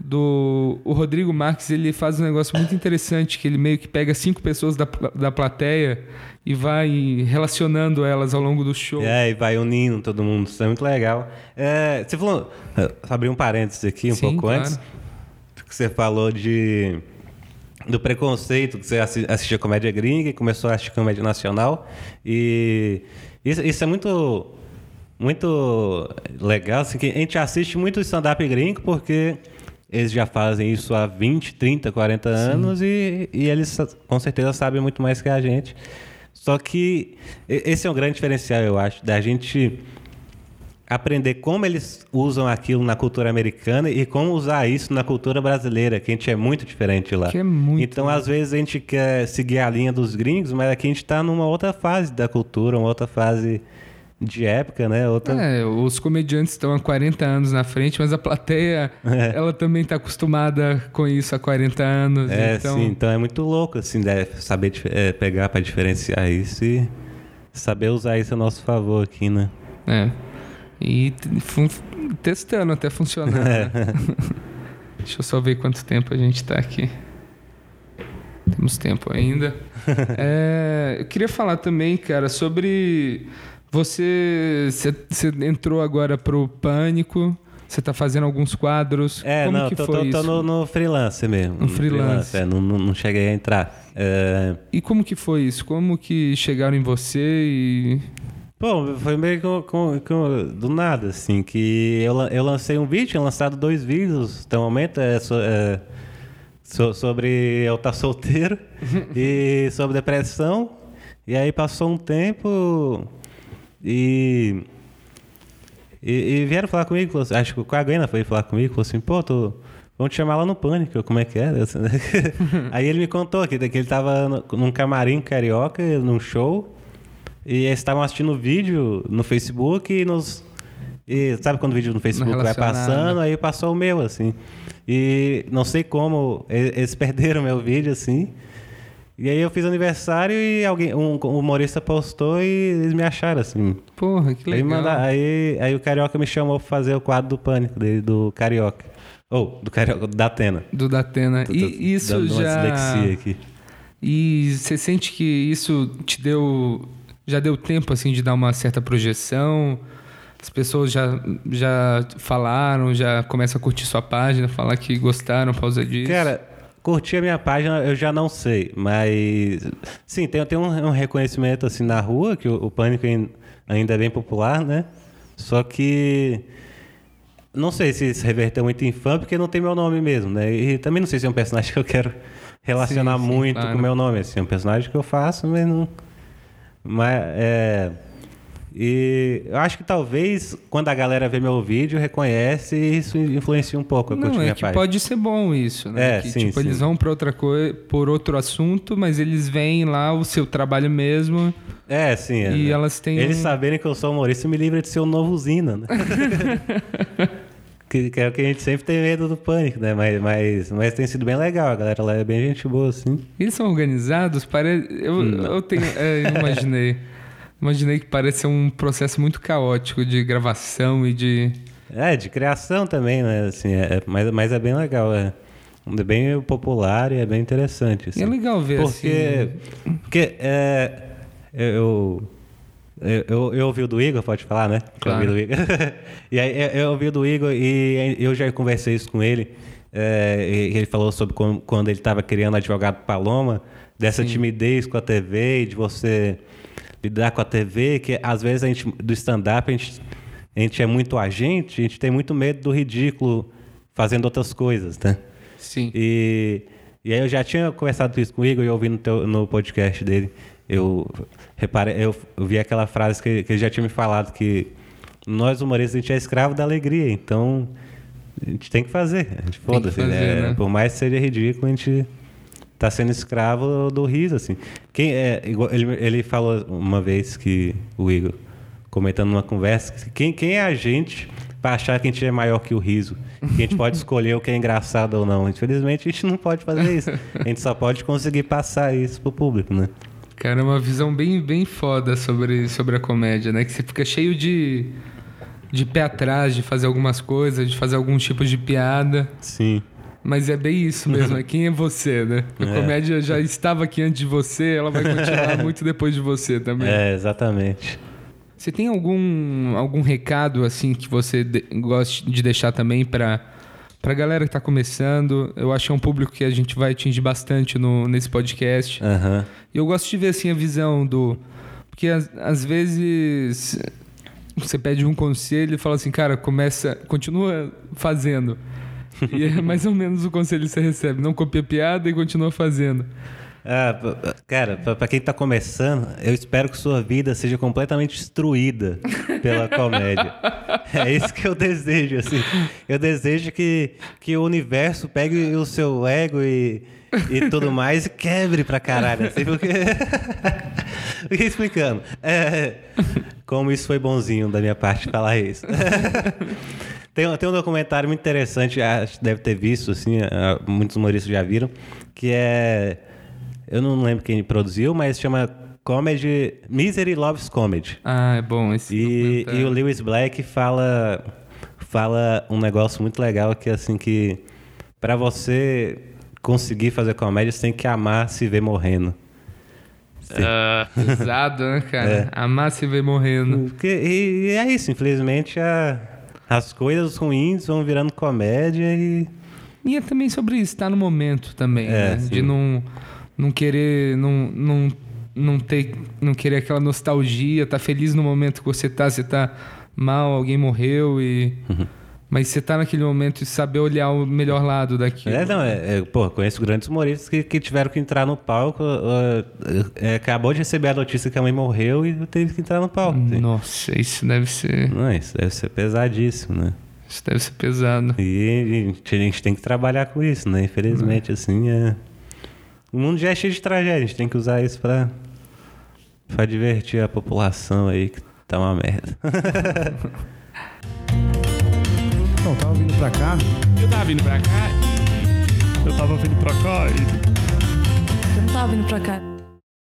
do o Rodrigo Marques, ele faz um negócio muito interessante que ele meio que pega cinco pessoas da, da plateia e vai relacionando elas ao longo do show. É, e vai unindo todo mundo, isso é muito legal. É, você falou, eh, abrir um parênteses aqui um Sim, pouco claro. antes, que você falou de do preconceito que você assi- assistia comédia gringa e começou a assistir comédia nacional e isso, isso é muito muito legal, assim, que a gente assiste muito stand-up gringo porque eles já fazem isso há 20, 30, 40 anos e, e eles com certeza sabem muito mais que a gente. Só que esse é um grande diferencial, eu acho, da gente aprender como eles usam aquilo na cultura americana e como usar isso na cultura brasileira, que a gente é muito diferente lá. Que é muito, Então, às vezes, a gente quer seguir a linha dos gringos, mas aqui a gente está numa outra fase da cultura, uma outra fase de época, né? Outra... É, os comediantes estão há 40 anos na frente, mas a plateia, ela também está acostumada com isso há 40 anos. É, então, sim, então é muito louco, assim, né? saber é, pegar para diferenciar isso e saber usar isso a nosso favor aqui, né? É. E testando até funcionar. né? Deixa eu só ver quanto tempo a gente tá aqui. Temos tempo ainda. É, eu queria falar também, cara, sobre você. Você entrou agora pro Pânico. Você tá fazendo alguns quadros. É, Como não, que tô, foi tô- tô isso? no, no freelance mesmo. No freelance. é, não, não, não cheguei a entrar. É, E como que foi isso? Como que chegaram em você e. Bom, foi meio com, com- com- do nada, assim, que eu, eu lancei um vídeo, tinha lançado dois vídeos até o momento, é, so- é, so- sobre eu estar solteiro e sobre depressão. E aí passou um tempo e, e, e vieram falar comigo, assim- acho que a Gana foi falar comigo, falou assim, pô, tô, vamos te chamar lá no Pânico, como é que é? aí ele me contou que, que ele tava no- num camarim carioca, num show, e eles estavam assistindo o vídeo no Facebook e nos. E sabe quando o vídeo no Facebook vai passando? Aí passou o meu, assim. E não sei como, eles perderam meu vídeo, assim. E aí eu fiz aniversário e alguém, um humorista postou e eles me acharam, assim. Porra, que Aí, legal. manda- aí, aí o Carioca me chamou pra fazer o quadro do Pânico dele, do Carioca. Ou, do Carioca, da Atena. Do Datena. Tô- tô E isso dando uma já. dislexia aqui. E você sente que isso te deu. Já deu tempo, assim, de dar uma certa projeção? As pessoas já, já falaram, já começam a curtir sua página, falar que gostaram por causa disso? Cara, curtir a minha página eu já não sei, mas. Sim, tem, tem um, um reconhecimento assim na rua, que o, o Pânico ain- ainda é bem popular, né? Só que. Não sei se se reverteu muito em fã, porque não tem meu nome mesmo, né? E também não sei se é um personagem que eu quero relacionar Sim, sim, muito claro. com o meu nome. Assim, é um personagem que eu faço, mas não. Mas é. E eu acho que talvez quando a galera vê meu vídeo, reconhece e isso influencia um pouco a Não, é que pode ser bom isso, né? É, que, sim, tipo, eles sim. vão para outra coisa, por outro assunto, mas eles veem lá o seu trabalho mesmo. É, sim. é. E elas têm Eles um- saberem que eu sou humorista me livra de ser um novo Zina, né? que, que é o que a gente sempre tem medo do pânico, né? Mas, mas, mas tem sido bem legal, a galera lá é bem gente boa, assim. Eles são organizados? Pare... Eu, eu tenho. é, eu imaginei. Imaginei que parece ser um processo muito caótico de gravação e de. É, de criação também, né? Assim, é, mas, mas é bem legal, é. É bem popular e é bem interessante. Assim. É legal ver Porque, assim. porque é, eu, eu, eu, ouvi o do Igor, pode falar, né? Que eu Claro. ouvi do Igor. e aí eu- ouvi o do Igor e eu já conversei isso com ele. é, ele falou sobre como- quando ele estava criando Advogado Paloma, dessa timidez com a TV e de você lidar com a TV, que às vezes a gente, do stand-up, a gente, a gente é muito agente, a gente tem muito medo do ridículo fazendo outras coisas, né? Sim. E, e aí eu já tinha conversado isso com o Igor e eu ouvi no, teu- no podcast dele. Eu reparei, eu vi aquela frase que, que ele já tinha me falado, que nós humoristas a gente é escravo da alegria, então a gente tem que fazer. A gente foda-se. né? né? Por mais que seja ridículo, a gente tá sendo escravo do riso, assim. Quem é, igual- ele, ele falou uma vez que o Igor, comentando numa conversa, que quem, quem é a gente para achar que a gente é maior que o riso? Que a gente pode escolher o que é engraçado ou não. Infelizmente, a gente não pode fazer isso. A gente só pode conseguir passar isso pro público, né? Cara, é uma visão bem, bem foda sobre, sobre a comédia, né? Que você fica cheio de, de pé atrás, de fazer algumas coisas, de fazer algum tipo de piada. Sim. Mas é bem isso mesmo, é quem é você, né? A É. comédia já estava aqui antes de você, ela vai continuar muito depois de você também. É, exatamente. Você tem algum, algum recado assim que você de, gosta de deixar também para pra galera que tá começando? Eu acho que é um público que a gente vai atingir bastante no, nesse podcast. Aham. E eu gosto de ver assim a visão do. Porque às, às vezes você pede um conselho e fala assim, cara, começa, continua fazendo. E é mais ou menos o conselho que você recebe. Não copia piada e continua fazendo. Ah, cara, pra quem tá começando, eu espero que sua vida seja completamente destruída pela comédia. É isso que eu desejo, assim. Eu desejo que, que o universo pegue o seu ego e, e tudo mais e quebre pra caralho, assim, porque... Fiquei explicando. É, como isso foi bonzinho da minha parte falar isso. Tem, tem um documentário muito interessante, acho que deve ter visto, assim, ah, muitos humoristas já viram, que é. Eu não lembro quem produziu, mas chama Comedy. Misery Loves Comedy. Ah, é bom esse E, e o Lewis Black fala, fala um negócio muito legal que assim que pra você conseguir fazer comédia, você tem que amar se ver morrendo. Ah, pesado, né, cara? É. Amar se ver morrendo. Porque, e, e é isso, infelizmente a- as coisas ruins vão virando comédia e. E é também sobre estar no momento também, É, né? De não, não querer, não, não, não ter, não querer aquela nostalgia, tá feliz no momento que você tá, você tá mal, alguém morreu e... Uhum. Mas você tá naquele momento e saber olhar o melhor lado daquilo. É, não, é, é, pô, conheço grandes humoristas que, que tiveram que entrar no palco. uh, é, acabou de receber a notícia que a mãe morreu e teve que entrar no palco. assim. Nossa, isso deve ser, Não, isso deve ser pesadíssimo, né? isso deve ser pesado. E a gente tem que trabalhar com isso, né? Infelizmente, assim, é... O mundo já é cheio de tragédia, a gente tem que usar isso pra, pra divertir a população aí, que tá uma merda. Então, tava vindo pra cá, Eu tava vindo pra cá. Eu tava vindo pra cá e Eu não tava vindo pra cá.